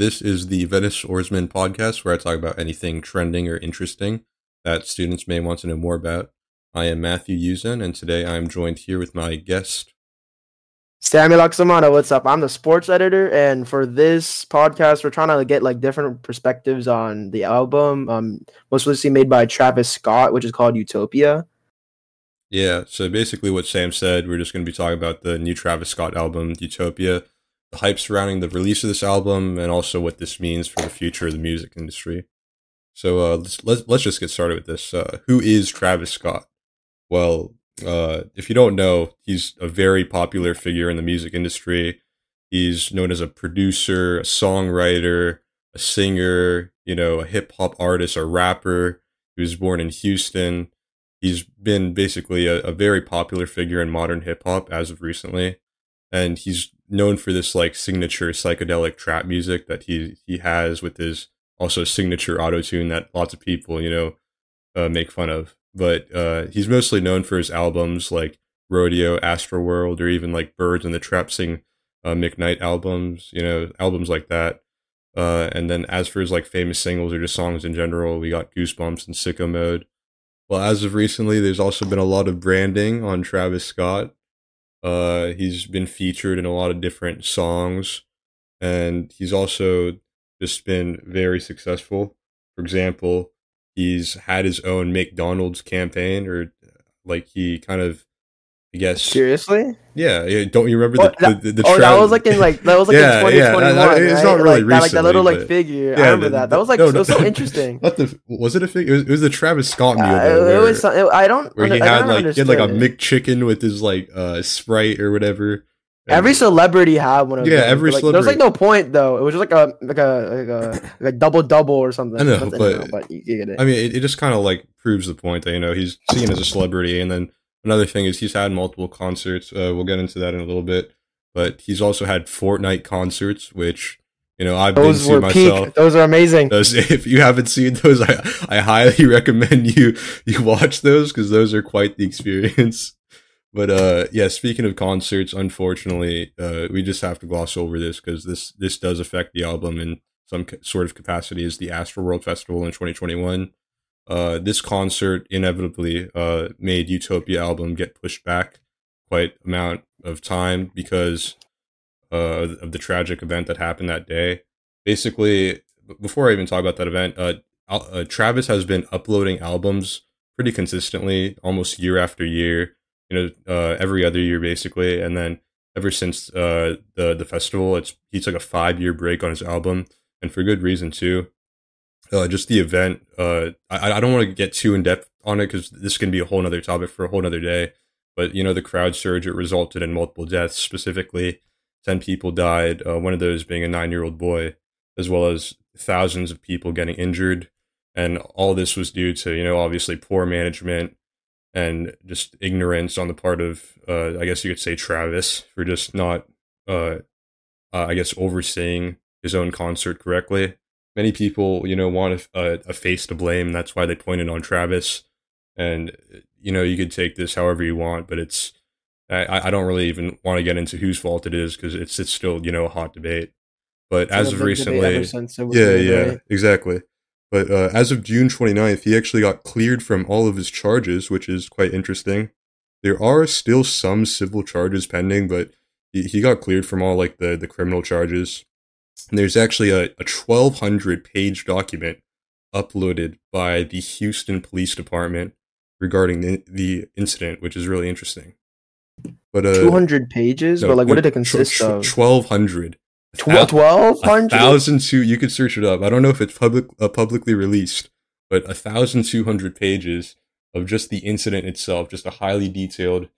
This is the Venice Oarsman podcast where I talk about anything trending or interesting that students may want to know more about. I am Matthew Uzan, and today I am joined here with my guest. Sammy Laxamana, what's up? I'm the sports editor, and for this podcast, we're trying to get like different perspectives on the album, um, most recently made by Travis Scott, which is called Utopia. Yeah, so basically what Sam said, we're just going to be talking about the new Travis Scott album, Utopia the hype surrounding the release of this album and also what this means for the future of the music industry. So uh, let's, let's let's just get started with this. Uh, who is Travis Scott? Well, uh, if you don't know, he's a very popular figure in the music industry. He's known as a producer, a songwriter, a singer, you know, a hip hop artist, a rapper. He was born in Houston. He's been basically a, a very popular figure in modern hip hop as of recently and he's known for this like signature psychedelic trap music that he he has with his also signature auto tune that lots of people you know uh, make fun of. But uh, he's mostly known for his albums like Rodeo, Astroworld, or even like Birds and the Trap Sing uh, McKnight albums. You know, albums like that. Uh, and then as for his like famous singles or just songs in general, we got Goosebumps and Sicko Mode. Well, as of recently, there's also been a lot of branding on Travis Scott. Uh, he's been featured in a lot of different songs, and he's also just been very successful. For example, he's had his own McDonald's campaign, or like he kind of I guess seriously. Yeah, yeah. Don't you remember the, that, the, the, the oh, that was like in like that was like yeah, in 2021. Yeah, right? it's not really like, recently, like that little like figure. Yeah, I remember the, that. That was like no, so, no, so interesting. What the was it a figure? It was, it was the Travis Scott meal. Uh, though, it where, was. It, I don't. where he I had like he had like a it. McChicken with his like uh Sprite or whatever. And- Every celebrity had one of Yeah, those, every but, like, There was like no point though. It was just like a like a like a like a double double or something. I know, but- but you get it. I mean, it, it just kind of like proves the point that you know he's seen as a celebrity, and then another thing is he's had multiple concerts. Uh, we'll get into that in a little bit, but he's also had Fortnite concerts, which you know I've those been to were peak. myself. Those are amazing. Those, if you haven't seen those, I, I highly recommend you you watch those because those are quite the experience. But uh, yeah, speaking of concerts, unfortunately, uh, we just have to gloss over this because this this does affect the album in some sort of capacity. Is the Astroworld Festival in 2021? Uh, this concert inevitably uh, made Utopia album get pushed back quite amount of time because uh, of the tragic event that happened that day. Basically, before I even talk about that event, uh, uh, Travis has been uploading albums pretty consistently, almost year after year. You know, uh, every other year basically, and then ever since the the festival, it's he took a five year break on his album, and for good reason too. Uh, just the event. Uh, I I don't want to get too in depth on it because this can be a whole other topic for a whole other day. But you know, the crowd surge it resulted in multiple deaths. Specifically, ten people died. Uh, one of those being a nine year old boy, as well as thousands of people getting injured. And all this was due to you know obviously poor management and just ignorance on the part of uh, I guess you could say Travis for just not uh, uh, I guess overseeing his own concert correctly. Many people, you know, want a, a, face to blame. That's why they pointed on Travis. And you know, you could take this however you want, but it's I, I don't really even want to get into whose fault it is because it's it's still you know a hot debate. But It's as of debate recently, ever since it was yeah, yeah, right? exactly. But uh, as of June 29th, he actually got cleared from all of his charges, which is quite interesting. There are still some civil charges pending, but he, he got cleared from all like the, the criminal charges. And there's actually a, a 1200 page document uploaded by the Houston Police Department regarding the, the incident, which is really interesting. But uh, Two hundred pages, no, but like, what did it consist tw- of? 1200. Twelve A hundred. thousand two. You could search it up. I don't know if it's public uh, publicly released, but a thousand two hundred pages of just the incident itself, just a highly detailed,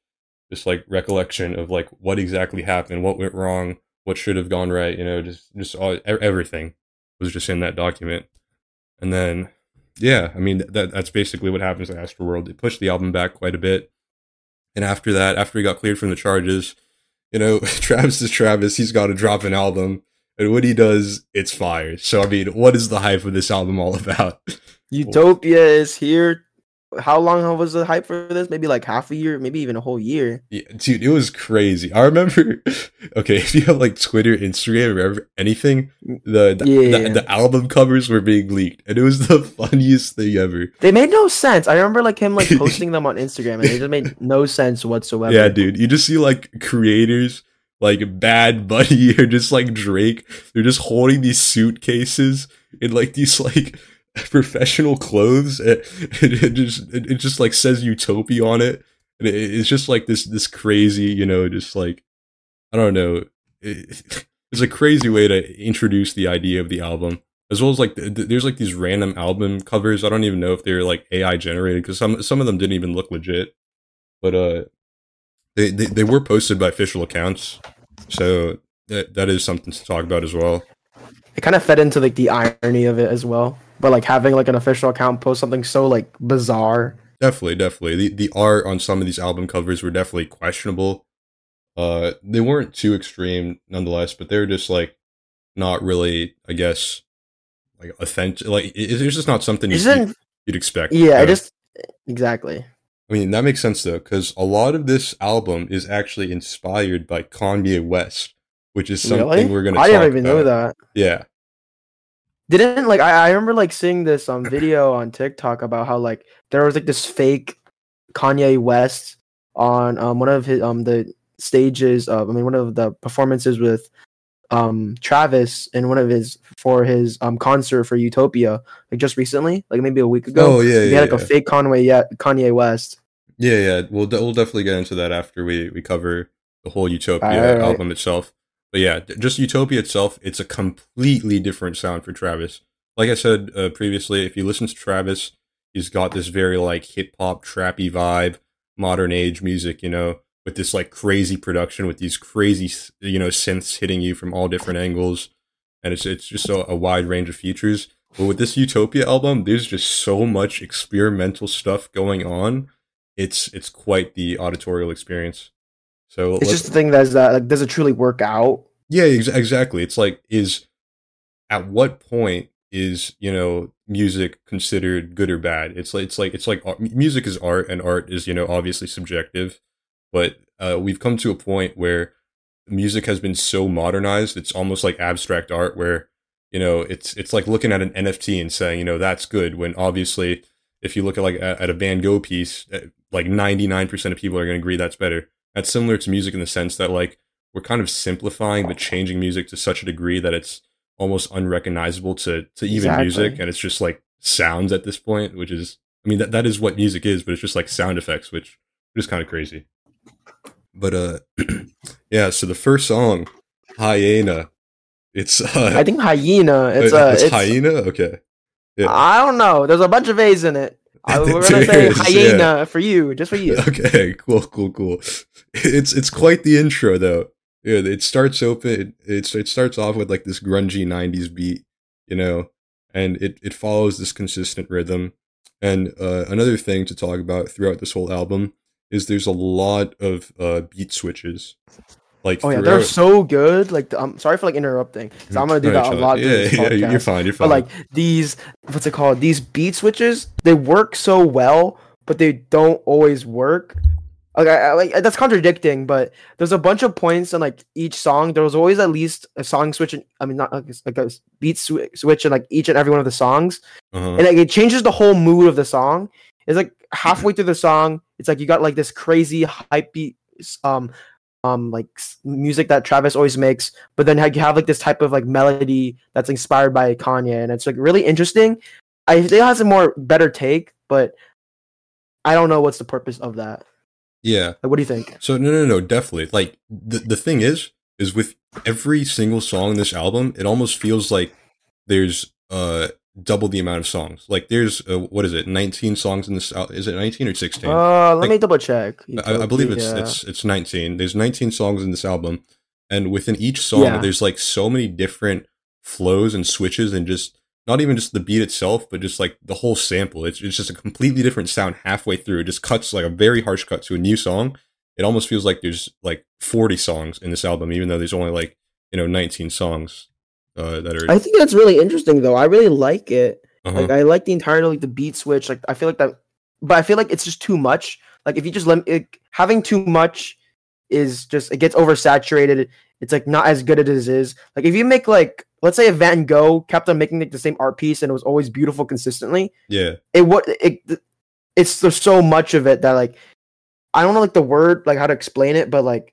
just like recollection of like what exactly happened, what went wrong, what should have gone right. You know, just just all, everything was just in that document. And then, yeah, I mean that that's basically what happens to Astroworld. They pushed the album back quite a bit, and after that, after he got cleared from the charges, you know, Travis is Travis. He's got to drop an album. And what he does, it's fire. So, I mean, what is the hype of this album all about? Utopia is here. How long was the hype for this? Maybe like half a year, maybe even a whole year. Yeah, dude, it was crazy. I remember. Okay, if you have like Twitter, Instagram, or anything, the the, Yeah. the the album covers were being leaked, and it was the funniest thing ever. They made no sense. I remember like him like posting them on Instagram, and they just made no sense whatsoever. Yeah, dude, you just see like creators like Bad Bunny or just like Drake. They're just holding these suitcases in like these like professional clothes, and it, it just it, it just like says Utopia on it, and it, it's just like this this crazy, you know, just like I don't know. It, it's a crazy way to introduce the idea of the album. As well as like, th- there's like these random album covers. I don't even know if they're like AI generated because some some of them didn't even look legit. But uh, they, they they were posted by official accounts, so that that is something to talk about as well. it kind of fed into like the irony of it as well. But like having like an official account post something so like bizarre. Definitely, definitely. The the art on some of these album covers were definitely questionable. Uh, they weren't too extreme nonetheless, but they were just like not really, I guess, like authentic. Like it, it's just not something It you, didn't. you'd expect. Yeah, I just exactly. I mean, that makes sense though, because a lot of this album is actually inspired by Kanye West, which is something Really? we're gonna. I talk didn't even know that. Yeah, Didn't like I, I remember like seeing this um video on TikTok about how like there was like this fake Kanye West on um one of his um the stages of I mean one of the performances with um Travis in one of his for his um concert for Utopia like just recently like maybe a week ago. Oh yeah, he yeah, had like yeah. a fake Conway yet Kanye West. yeah, yeah. We'll de- we'll definitely get into that after we we cover the whole Utopia Alright. album itself. But yeah, just Utopia itself, it's a completely different sound for Travis. Like I said uh, previously, if you listen to Travis, he's got this very like hip hop trappy vibe, modern age music, you know, with this like crazy production with these crazy you know synths hitting you from all different angles, and it's it's just a, a wide range of features. But with this Utopia album, there's just so much experimental stuff going on. It's it's quite the auditorial experience. So It's just the thing that's that like does it truly work out? yeah, ex- exactly. It's like is at what point is you know music considered good or bad? It's like it's like it's like art- music is art, and art is you know obviously subjective. But uh, we've come to a point where music has been so modernized; it's almost like abstract art, where you know it's it's like looking at an NFT and saying you know that's good. When obviously, if you look at like at, a Van Gogh piece, uh, like ninety nine percent of people are going to agree that's better. That's similar to music in the sense that like we're kind of simplifying but changing music to such a degree that it's almost unrecognizable to to even Exactly. music and it's just like sounds at this point which is i mean that, that is what music is but it's just like sound effects which is kind of crazy but uh yeah so the first song hyena it's uh I think hyena. It's a it's it's, hyena okay yeah. I don't know. There's a bunch of A's in it. I, we're gonna say is, hyena for you, just for you. Okay, cool, cool, cool. It's it's quite the intro though. Yeah, it starts open. It's it starts off with like this grungy '90s beat, you know, and it it follows this consistent rhythm. And uh, another thing to talk about throughout this whole album is there's a lot of uh, beat switches. Like Oh yeah, they're so good. Like I'm sorry for like interrupting. So I'm gonna do that a lot. Yeah, yeah, you're fine. You're fine. But like these, what's it called? These beat switches, they work so well, but they don't always work. Like, I, like that's contradicting. But there's a bunch of points in like each song. There was always at least a song switch. In, I mean, not like, like a beat swi- switch in like each and every one of the songs, uh-huh. and like, it changes the whole mood of the song. It's like halfway through the song, it's like you got like this crazy hype beat, um, um, like music that Travis always makes, but then like, you have like this type of like melody that's inspired by Kanye, and it's like really interesting. I think it has a more better take, but I don't know what's the purpose of that. yeah. Like, what do you think? So no, no, no, definitely. Like the the thing is, is with every single song in this album, it almost feels like there's uh double the amount of songs. Like there's uh, what is it, 19 songs in this? Is it 19 or 16? Uh, let Like, me double check. I, I believe it's Yeah. it's it's 19. There's 19 songs in this album, and within each song, Yeah. there's like so many different flows and switches, and just not even just the beat itself, but just like the whole sample. It's it's just a completely different sound halfway through. It just cuts like a very harsh cut to a new song. It almost feels like there's like 40 songs in this album, even though there's only like you know 19 songs uh, that are. I think that's really interesting though. I really like it. uh-huh. Like I like the entire like the beat switch. Like I feel like that but I feel like it's just too much. Like if you just lim- it, having too much is just it gets oversaturated. It's like not as good as it is. Like if you make like let's say if Van Gogh kept on making like the same art piece and it was always beautiful consistently, Yeah. it what it it's there's so much of it that like I don't know like the word like how to explain it, but like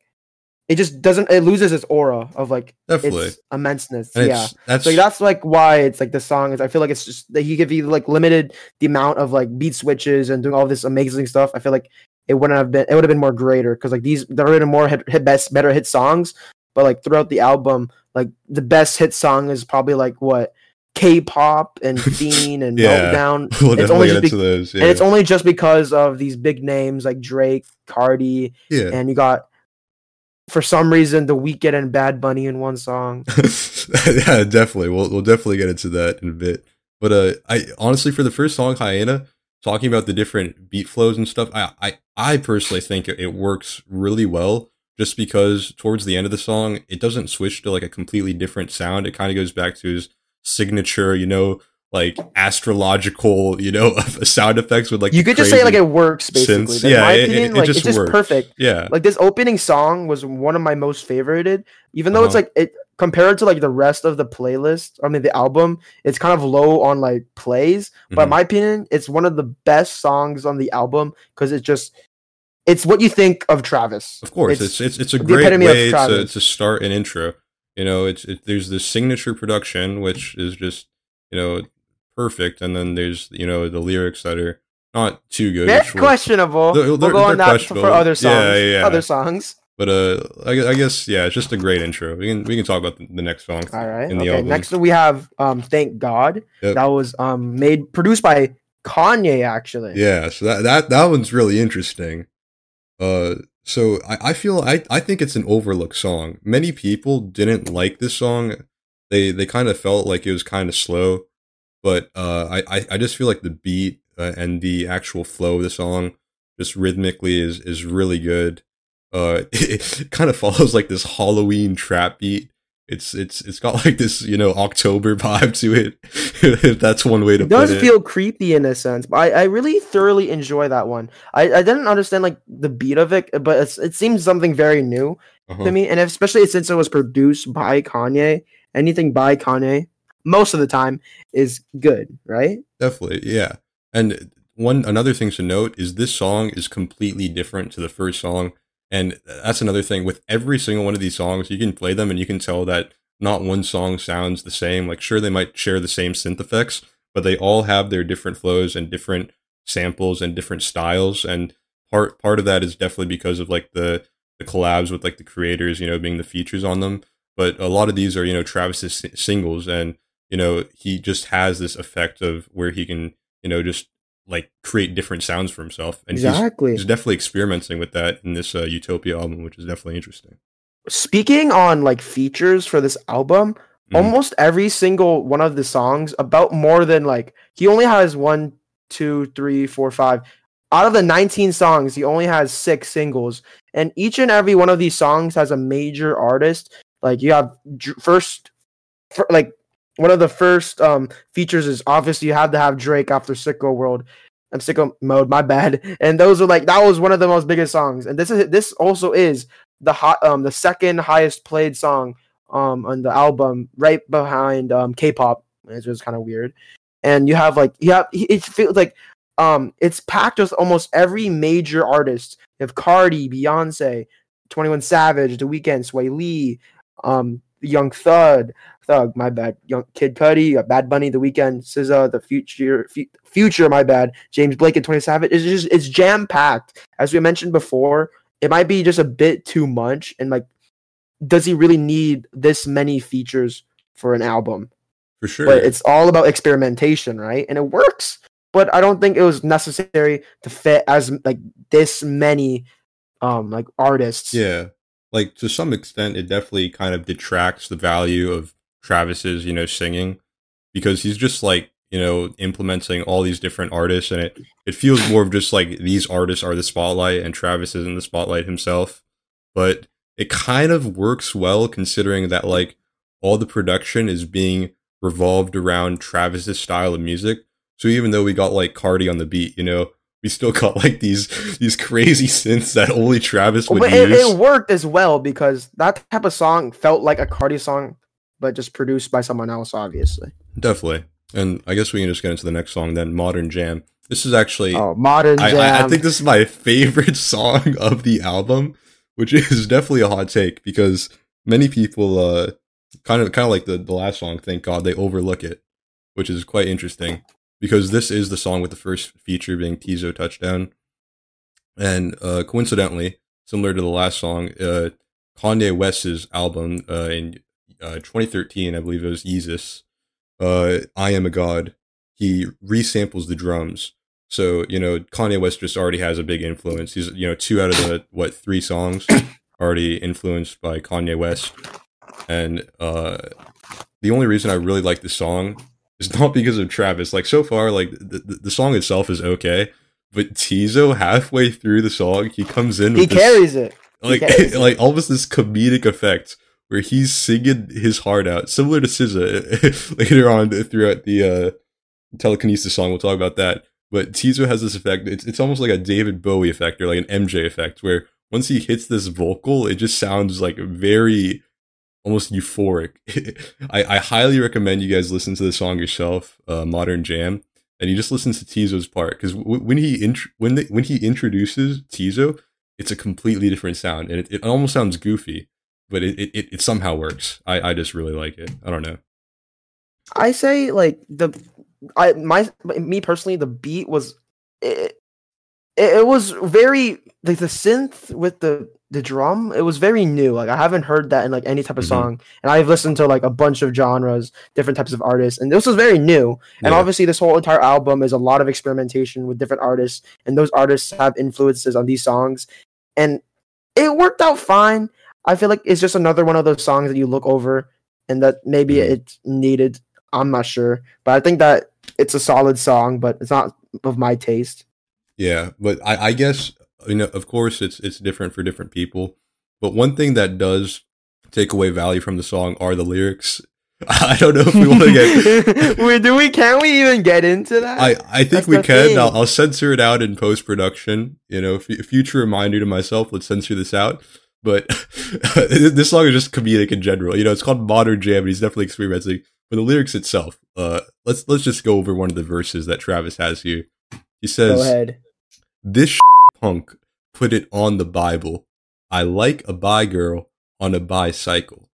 it just doesn't it loses its aura of like Definitely. its immenseness. And yeah. it's, that's So that's like why it's like the song is. I feel like it's just that he could be like limited the amount of like beat switches and doing all this amazing stuff. I feel like it wouldn't have been. It would have been more greater because like these there would have been more hit, hit best better hit songs. But like throughout the album, like the best hit song is probably like what K-pop and Fiend and Yeah. Meltdown. we'll it's only just into those. Yeah. And it's only just because of these big names like Drake, Carti, yeah. and you got for some reason the Weeknd and Bad Bunny in one song. yeah, definitely. We'll we'll definitely get into that in a bit. But uh, I honestly for the first song, Hyena, talking about the different beat flows and stuff, I I, I personally think it, it works really well. Just because towards the end of the song, it doesn't switch to like a completely different sound. It kind of goes back to his signature, you know, like astrological, you know, sound effects with like you could just say like it works basically. synths. But in Yeah, my it- it- opinion, it like just it's just works. perfect. yeah, Like this opening song was one of my most favorited, even though it's Uh-huh. like it compared to like the rest of the playlist. I mean, the album, it's kind of low on like plays, but in Mhm. my opinion, it's one of the best songs on the album because it just it's what you think of Travis. Of course, it's it's, it's a great way to, to start an intro. You know, it's it, there's this signature production which is just you know perfect, and then there's you know the lyrics that are not too good. That's which we'll- questionable. They're- we'll go on that for other songs. Yeah, yeah, yeah. Other songs. but uh, I, I guess yeah, it's just a great intro. We can we can talk about the, the next song. All right. in the okay. Next we have um Thank God. Yep. That was um made produced by Kanye actually. Yeah, so that that that one's really interesting. Uh, so I, I feel I I think it's an overlooked song. Many people didn't like this song. They they kind of felt like it was kind of slow, but uh, I I just feel like the beat uh, and the actual flow of the song just rhythmically is is really good. Uh, it, kind of follows like this Halloween trap beat. It's it's it's got like this you know October vibe to it. if that's one way to put It It does put it. feel creepy in a sense, but I, I really thoroughly enjoy that one. I, I didn't understand like the beat of it, but it's, it seems something very new Uh-huh. to me, and especially since it was produced by Kanye. Anything by Kanye, most of the time, is good, right? Definitely, yeah. And one another thing to note is this song is completely different to the first song, and that's another thing with every single one of these songs. You can play them and you can tell that not one song sounds the same. Like, sure, they might share the same synth effects, but they all have their different flows and different samples and different styles. And part part of that is definitely because of like the the collabs with like the creators, you know, being the features on them. But a lot of these are you know Travis's singles, and you know he just has this effect of where he can you know just like create different sounds for himself, and he's exactly. he's definitely experimenting with that in this uh, Utopia album, which is definitely interesting. Speaking on like features for this album, Mhm. almost every single one of the songs, about more than like he only has one, two, three, four, five. Out of the 19 songs, he only has six singles, and each and every one of these songs has a major artist. Like you have first, fir- like one of the first um features is obviously you have to have Drake after Sicko World. I'm sicko mode, my bad. And those are like that was one of the most biggest songs. And this is this also is the hot um the second highest played song um on the album, right behind um K-pop, which was kind of weird. And you have like yeah, it feels like um it's packed with almost every major artist. You have Carti, Beyonce, 21 Savage, The Weeknd, Swae Lee, um Young Thug, Thug, my bad, Young Kid Cudi, Bad Bunny, The Weeknd, SZA, The Future, Fu- Future, my bad, James Blake, and 20 Savage. It's just it's jam packed. As we mentioned before, it might be just a bit too much, and like, does he really need this many features for an album? For sure, But it's all about experimentation, right? And it works. But I don't think it was necessary to fit as like this many um like artists. Yeah. Like to some extent it definitely kind of detracts the value of Travis's, you know, singing because he's just like, you know, implementing all these different artists and it it feels more of just like these artists are the spotlight and Travis is in the spotlight himself. But it kind of works well considering that like all the production is being revolved around Travis's style of music. So even though we got like Carti on the beat, you know, we still got like these these crazy synths that only Travis would but use. it, it worked as well because that type of song felt like a Carti song, but just produced by someone else, obviously. Definitely. And I guess we can just get into the next song then, Modern Jam. This is actually Oh, modern I, jam. I, I think this is my favorite song of the album, which is definitely a hot take because many people uh kind of kind of like the, the last song, thank God, they overlook it, which is quite interesting because this is the song with the first feature being Teezo Touchdown. And uh coincidentally, similar to the last song, uh Kanye West's album uh in uh 2013, I believe it was Yeezus, uh I Am a God, he resamples the drums. So, you know, Kanye West just already has a big influence. He's, you know, two out of the, what, three songs already influenced by Kanye West. And uh, the only reason I really like the song is not because of Travis. Like, so far, like, the, the, the song itself is okay. But Teezo, halfway through the song, he comes in he this, carries it. like, carries it. like almost this comedic effect where he's singing his heart out, similar to SZA later on throughout the uh, telekinesis song. We'll talk about that. But Teezo has this effect. It's it's almost like a David Bowie effect or like an MJ effect, where once he hits this vocal, it just sounds like very almost euphoric. I, I highly recommend you guys listen to the song yourself, uh, Modern Jam, and you just listen to Teezo's part because w- when he int- when they, when he introduces Teezo, it's a completely different sound, and it, it almost sounds goofy, but it, it, it somehow works. I, I just really like it. I don't know. I say like the I my me personally the beat was it, it was very like the synth with the the drum it was very new like I haven't heard that in like any type of Mhm. song and I've listened to like a bunch of genres different types of artists and this was very new and Yeah. obviously this whole entire album is a lot of experimentation with different artists and those artists have influences on these songs and it worked out fine I feel like it's just another one of those songs that you look over and that maybe Mhm. it's needed I'm not sure, but I think that it's a solid song, but it's not of my taste. Yeah, but I, I guess you know, of course, it's it's different for different people. But one thing that does take away value from the song are the lyrics. I don't know if we want to get. Wait, do we? Can we even get into that? I, I think That's we can. I'll, I'll censor it out in post production. You know, f- future reminder to myself. Let's censor this out. But this song is just comedic in general. You know, it's called Modern Jam, and he's definitely experimenting. But the lyrics itself, uh, let's let's just go over one of the verses that Travis has here. He says, Go ahead. this punk put it on the Bible. I like a bi girl on a bicycle.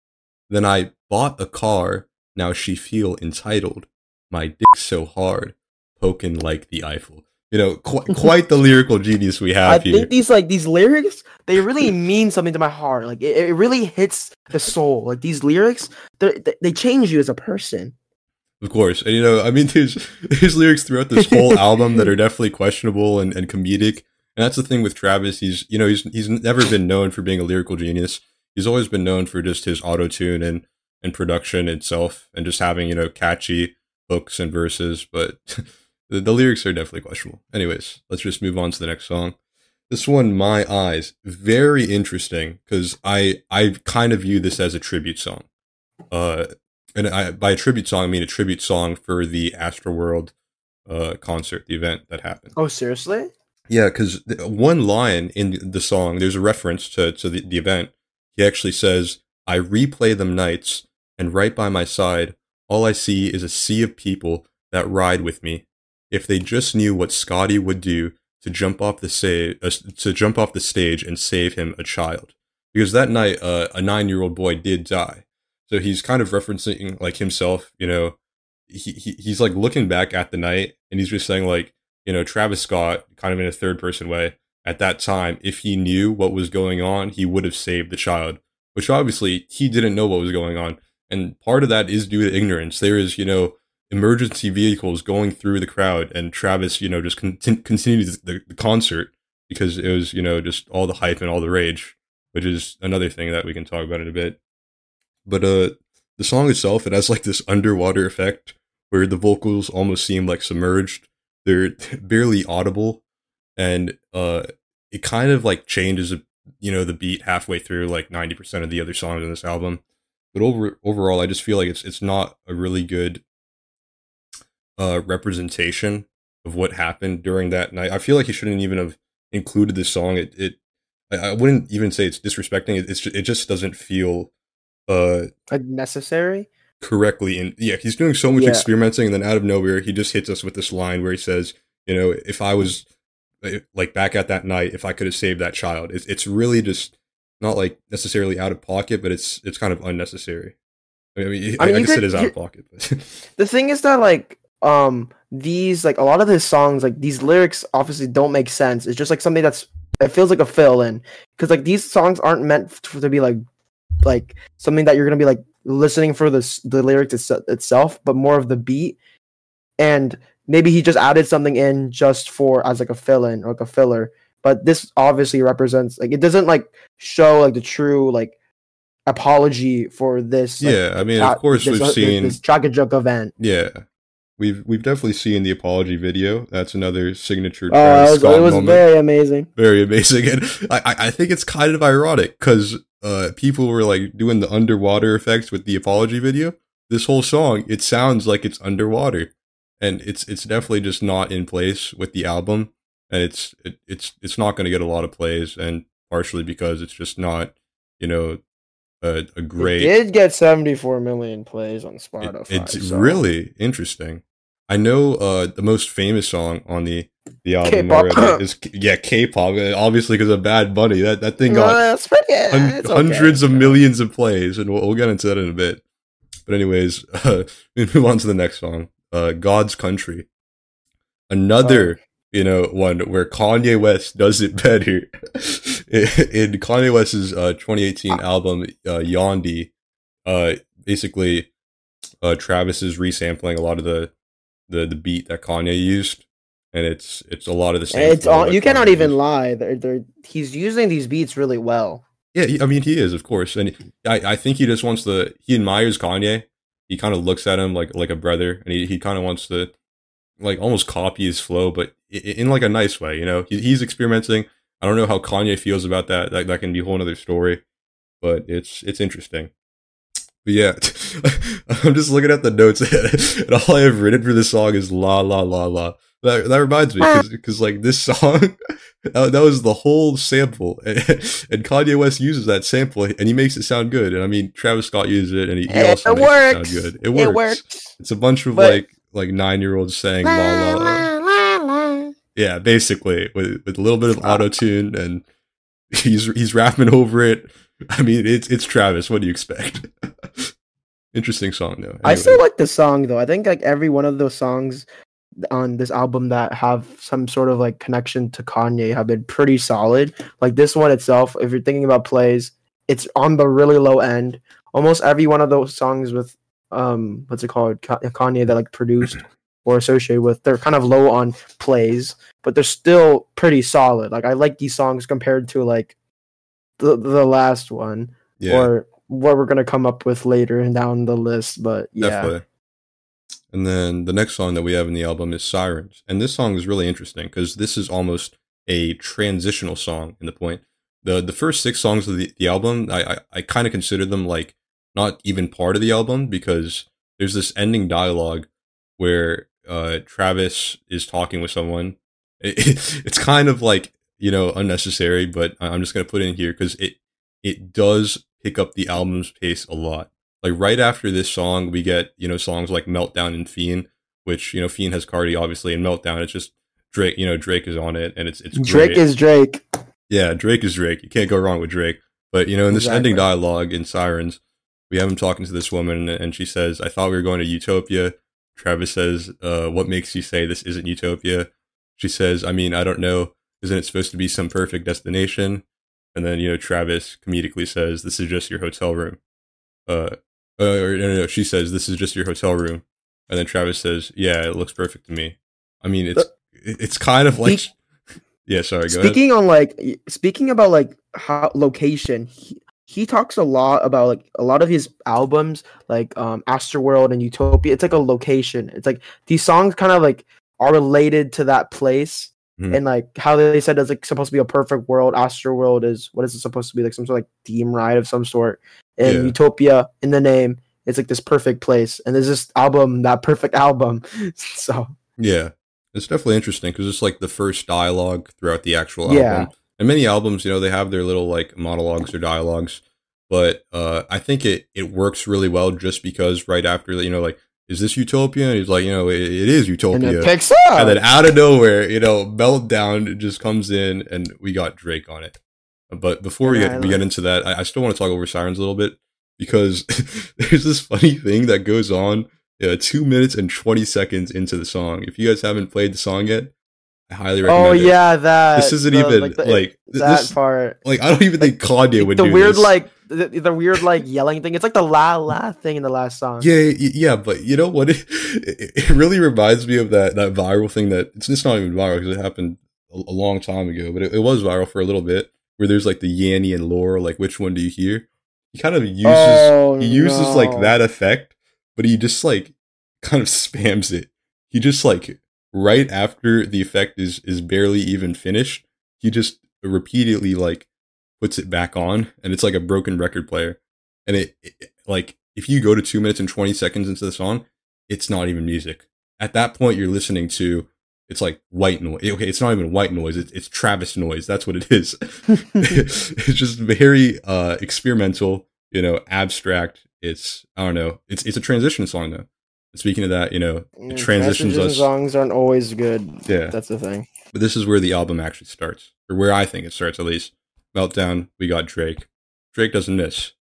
Then I bought a car. Now she feel entitled. My dick so hard, poking like the Eiffel. You know, qu- quite the lyrical genius we I have here. I think these like these lyrics they really mean something to my heart. Like it, it really hits the soul. Like these lyrics, they they change you as a person. Of course. And you know, I mean there's there's lyrics throughout this whole album that are definitely questionable and, and comedic. And that's the thing with Travis. He's you know, he's he's never been known for being a lyrical genius. He's always been known for just his auto tune and, and production itself and just having, you know, catchy hooks and verses, but the, the lyrics are definitely questionable. Anyways, let's just move on to the next song. This one, My Eyes, very interesting because I I kind of view this as a tribute song. Uh and I, by a tribute song, I mean a tribute song for the Astroworld uh, concert, the event that happened. Oh, seriously? Yeah, because one line in the song, there's a reference to, to the, the event. He actually says, I replay them nights, and right by my side, all I see is a sea of people that ride with me. If they just knew what Scotty would do to jump off the sa- uh, to jump off the stage and save him a child, because that night uh, a nine year old boy did die. So he's kind of referencing like himself, you know, he, he he's like looking back at the night and he's just saying like, you know, Travis Scott, kind of in a third person way, at that time, if he knew what was going on, he would have saved the child, which obviously he didn't know what was going on. And part of that is due to ignorance. There is, you know, emergency vehicles going through the crowd, and Travis, you know, just con- continued the, the concert because it was, you know, just all the hype and all the rage, which is another thing that we can talk about in a bit. But uh, the song itself, it has like this underwater effect where the vocals almost seem like submerged. They're barely audible, and uh, it kind of like changes, you know, the beat halfway through, like ninety percent of the other songs in this album. But over overall, I just feel like it's it's not a really good uh representation of what happened during that night. I feel like he shouldn't even have included this song. It it I, wouldn't even say it's disrespecting. It, it's ju- it just doesn't feel uh necessary. Correctly and yeah he's doing so much Yeah. experimenting and then out of nowhere he just hits us with this line where he says you know if i was uh, like back at that night if i could have saved that child. It's, it's really just not like necessarily out of pocket but it's it's kind of unnecessary. I mean i, mean, I guess it could- is out of pocket but the thing is that like um these like a lot of his songs like these lyrics obviously don't make sense. It's just like something that's it feels like a fill in because like these songs aren't meant to be like like something that you're gonna be like listening for the lyrics itse- itself but more of the beat. And maybe he just added something in just for as like a fill in or like a filler. But this obviously represents like it doesn't like show like the true like apology for this like, yeah i mean of course this, we've uh, seen this tragic event. Yeah we've we've definitely seen the apology video. That's another signature Oh, it Travis was, Scott it was moment. very amazing. very amazing. And I, I I think it's kind of ironic because uh people were like doing the underwater effects with the apology video. This whole song it sounds like it's underwater. And it's it's definitely just not in place with the album. And it's it, it's it's not going to get a lot of plays and partially because it's just not you know a, a great It did get 74 million plays on it- Spotify. it's so- really interesting. I know uh, the most famous song on the the album already is yeah K-pop, uh, obviously because of Bad Bunny. That that thing No, got that's pretty, hun- okay. hundreds of millions of plays, and we'll, we'll get into that in a bit. But anyways, uh, we move on to the next song, uh, "God's Country." Another you know one where Kanye West does it better. in Kanye West's uh, 2018 album uh, Yandhi, uh, basically uh, Travis is resampling a lot of the, the the beat that Kanye used, and it's it's a lot of the same. It's all, you cannot even lie. They're, they're, he's using these beats really well. Yeah, he- I mean he is, of course, and I, I think he just wants to. He admires Kanye. He kind of looks at him like like a brother, and he, he kind of wants to like almost copy his flow, but in like a nice way. You know, he's experimenting. I don't know how Kanye feels about that. That that can be a whole other story, but it's it's interesting. But yeah, I'm just looking at the notes, and all I have written for this song is la la la la. That that reminds me ah. because like this song, that, that was the whole sample, and, and Kanye West uses that sample, and he makes it sound good. And I mean, Travis Scott uses it, and he, he It also makes works. it sound good. It works. It works. It's a bunch of But- like like nine year olds saying la la la. Yeah, basically with with a little bit of auto tune, and he's he's rapping over it. I mean, it's it's Travis. What do you expect? Interesting song though. I still like the song though. I think like every one of those songs on this album that have some sort of like connection to Kanye have been pretty solid. Like this one itself, if you're thinking about plays, it's on the really low end. Almost every one of those songs with um what's it called Kanye that like produced or associated with, they're kind of low on plays, but they're still pretty solid. Like I like these songs compared to like the the last one yeah, or what we're gonna come up with later and down the list. But yeah, definitely. And then the next song that we have in the album is Sirens, and this song is really interesting because this is almost a transitional song in the point. the The first six songs of the, the album, I I, I kind of consider them like not even part of the album because there's this ending dialogue where uh, Travis is talking with someone. It, it's kind of like you know unnecessary, but I'm just gonna put it in here because it it does pick up the album's pace a lot. Like right after this song, we get you know songs like Meltdown and Fiend, which you know Fiend has Carti obviously, and Meltdown it's just Drake. You know Drake is on it, and it's it's Drake great. is Drake. Yeah, Drake is Drake. You can't go wrong with Drake. But you know, in this Exactly. ending dialogue in Sirens, we have him talking to this woman, and she says, "I thought we were going to Utopia." Travis says, uh, "What makes you say this isn't Utopia?" She says, "I mean, I don't know. Isn't it supposed to be some perfect destination?" And then you know, Travis comedically says, "This is just your hotel room." Uh, uh or, no, no, no. She says, "This is just your hotel room," and then Travis says, "Yeah, it looks perfect to me." I mean, it's it's kind of like, yeah. Sorry, go ahead. Speaking on like speaking about like how location, he, he talks a lot about like a lot of his albums, like um Astroworld and Utopia. It's like a location. It's like these songs kind of like are related to that place. Mhm. And like how they said it's like supposed to be a perfect world. Astroworld is what is it supposed to be like some sort of like theme ride of some sort. And Yeah. Utopia in the name, it's like this perfect place. And there's this album, that perfect album. so Yeah. It's definitely interesting because it's like the first dialogue throughout the actual Yeah. And many albums, you know, they have their little like monologues or dialogues, but uh, I think it it works really well just because right after you know, like, is this Utopia? And he's like, you know, it, it is And Utopia. it picks up. and then out of nowhere, you know, meltdown just comes in, and we got Drake on it. But before we get I we get into that, I, I still want to talk over Sirens a little bit because there's this funny thing that goes on uh, two minutes and twenty seconds into the song. If you guys haven't played the song yet, I highly oh, recommend. oh it. yeah, that this isn't the- even like, like, the- th- that this. part. Like I don't even think Kanye would the do weird this. like the, the weird like yelling thing. It's like the la la thing in the last song. Yeah, yeah, but you know what? It, it really reminds me of that that viral thing that it's, it's not even viral because it happened a, a long time ago, but it, it was viral for a little bit. Where there's like the Yanny and Laura, like which one do you hear? He kind of uses Oh, he uses like that effect, but he just like kind of spams it. He just like right after the effect is is barely even finished, he just repeatedly like puts it back on, and it's like a broken record player. And it, it like if you go to two minutes and twenty seconds into the song, it's not even music. At that point, you're listening to it's like white noise. Okay, it's not even white noise. It's, it's Travis noise. That's what it is. it's just very uh experimental, you know, abstract. It's I don't know. It's it's a transition song though. Speaking of that, you know, Mm, transitions us. songs aren't always good. Yeah. That's the thing. But this is where the album actually starts, or where I think it starts at least. Meltdown. We got Drake. Drake doesn't miss.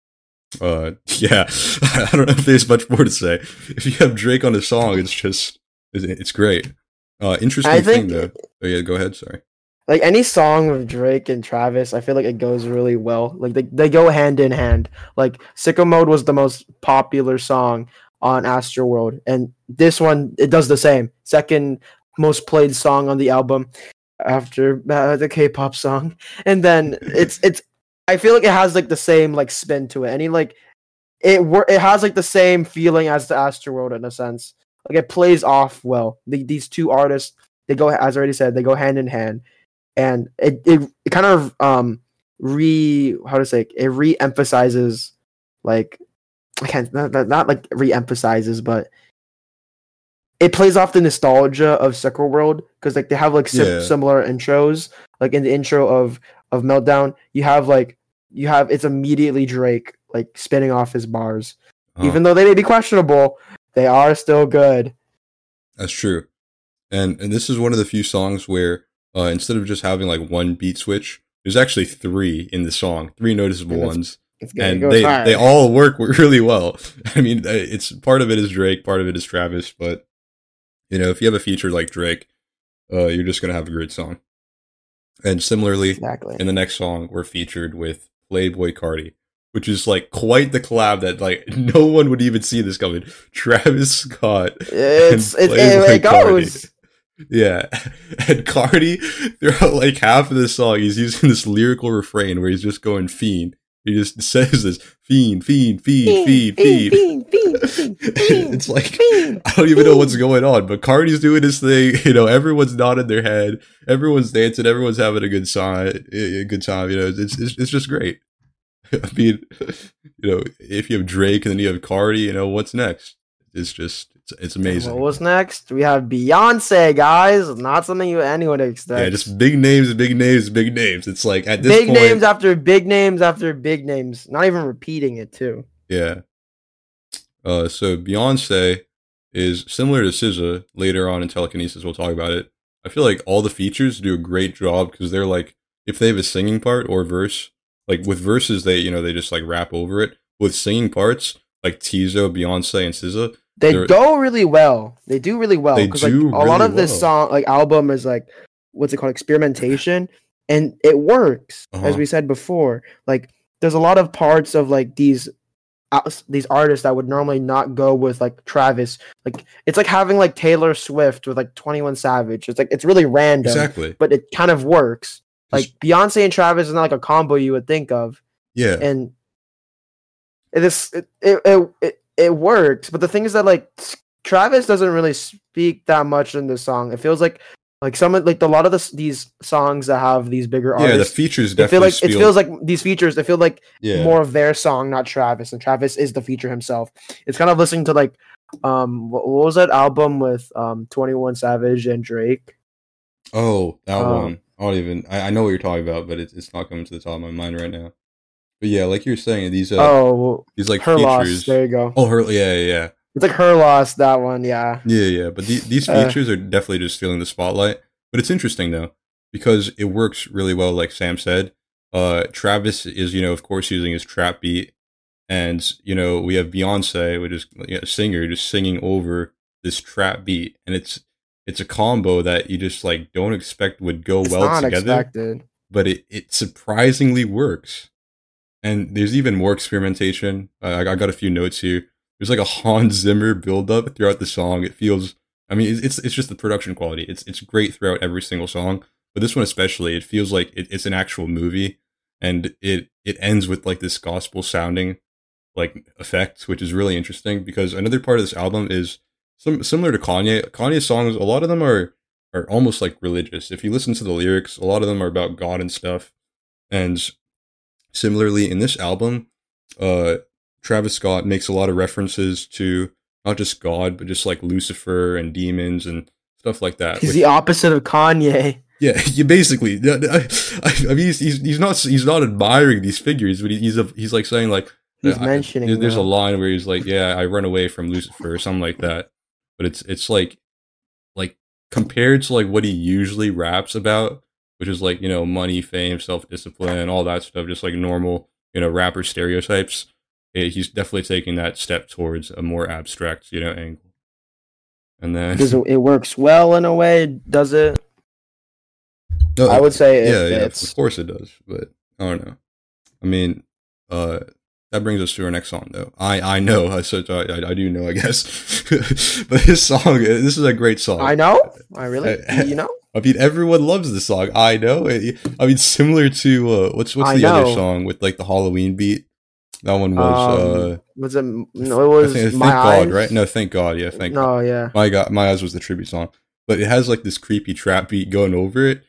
Uh, yeah. I don't know if there's much more to say. If you have Drake on a song, it's just it's, great. Uh, interesting I thing think though. Oh yeah, go ahead. Sorry. like any song with Drake and Travis, I feel like it goes really well. Like they, they go hand in hand. Like Sicko Mode was the most popular song on Astro World, and this one it does the same. Second most played song on the album after uh, the K-pop song, and then it's it's. I feel like it has like the same like spin to it. Any like it wor- it has like the same feeling as the Astro World in a sense. Like it plays off well. The, these two artists they go as I already said they go hand in hand and it it, it kind of um re how to say it, it re-emphasizes like I can't not, like re-emphasizes but it plays off the nostalgia of Sucker World because like they have like sim- Yeah. similar intros like in the intro of of Meltdown you have like you have it's immediately Drake like spinning off his bars Uh-huh. even though they may be questionable they are still good That's true. And and this is one of the few songs where uh, instead of just having like one beat switch, there's actually three in the song, three noticeable ones, it's good. It and they they all work really well. I mean, uh, it's part of it is Drake, part of it is Travis, but you know, if you have a feature like Drake, uh, you're just gonna have a great song. And similarly, exactly in the next song, we're featured with Playboi Carti, which is like quite the collab that like no one would even see this coming. Travis Scott it's and it, it, Playboi it goes yeah. And Carti, throughout like half of the song, he's using this lyrical refrain where he's just going fiend. He just says this fiend, fiend, fiend, fiend, fiend. fiend, fiend, fiend, it's like. I don't even know what's going on, but Carti's doing his thing. You know, everyone's nodding their head, everyone's dancing, everyone's having a good time. A good time. You know, it's it's, it's just great. I mean, you know, if you have Drake and then you have Carti, you know, what's next? It's just it's, amazing. What was next? We have Beyonce, guys. Not something you anyone expects. Yeah, just big names, big names, big names. It's like at this big point, names after big names after big names. Not even repeating it too. yeah. Uh, so Beyonce is similar to SZA. Later on in Telekinesis, we'll talk about it. I feel like all the features do a great job because they're like, if they have a singing part or verse, like with verses, they you know they just like rap over it. With singing parts, like Teezo, Beyonce, and SZA, They They're- go really well. They do really well They because like a lot of this well. song, like album, is like what's it called, experimentation, and it works. As Uh-huh. we said before, like there's a lot of parts of like these these artists that would normally not go with like Travis. Like it's like having like Taylor Swift with like Twenty One Savage. It's like it's really random, exactly. but it kind of works. Like Just- Beyonce and Travis is not like a combo you would think of, yeah, and it is it it, it, it, it works. But the thing is that like Travis doesn't really speak that much in this song. It feels like like some like a lot of this, these songs that have these bigger artists. yeah. The features it feel definitely like it feels like these features. They feel like yeah. more of their song, not Travis. And Travis is the feature himself. It's kind of listening to like um, what, what was that album with um Twenty One Savage and Drake? Oh, that Um, one. I don't even. I, I know what you're talking about, but it's it's not coming to the top of my mind right now. But yeah, like you were saying, these uh, oh, these like her loss. features. There you go. Oh, her. Yeah, yeah, yeah. It's like her loss. That one, yeah. Yeah, yeah, but the, these Uh. features are definitely just stealing the spotlight. But it's interesting though because it works really well. Like Sam said, uh, Travis is you know of course using his trap beat, and you know we have Beyonce, which is you know, a singer, just singing over this trap beat, and it's it's a combo that you just like don't expect would go well together, expected. but it it surprisingly works. And there's even more experimentation. Uh, I, I got a few notes here. There's like a Hans Zimmer buildup throughout the song. It feels, I mean, it's it's just the production quality. It's it's great throughout every single song, but this one especially, it feels like it, it's an actual movie, and it it ends with like this gospel sounding like effect, which is really interesting because another part of this album is some similar to Kanye. Kanye's songs, a lot of them are are almost like religious. If you listen to the lyrics, a lot of them are about God and stuff. And similarly, in this album, uh, Travis Scott makes a lot of references to not just God, but just like Lucifer and demons and stuff like that. He's which- the opposite of Kanye. yeah, you basically. I, I mean, he's, he's he's not he's not admiring these figures, but he's a, he's like saying like He's I- mentioning. there- there's a line where he's like, "Yeah, I run away from Lucifer" or something like that. But it's it's like like compared to like what he usually raps about, which is like you know money, fame, self discipline, all that stuff, just like normal you know rapper stereotypes. eh, he's definitely taking that step towards a more abstract you know angle. And then Does it, it works well in a way? Does it? No, I would say it yeah, yeah, fits. of course it does, but I don't know. I mean, uh, that brings us to our next song, though. I I know, I said I, I, do know, I guess, but this song, this is a great song. I know. I really. You know. I mean, everyone loves this song. I know. I mean, similar to uh, what's what's I the other song with like the Halloween beat? That one was Um, uh, Was it? No, it was think, my thank God, eyes. right? No, thank God. Yeah, thank God. No, yeah. My God, my eyes was the tribute song, but it has like this creepy trap beat going over it,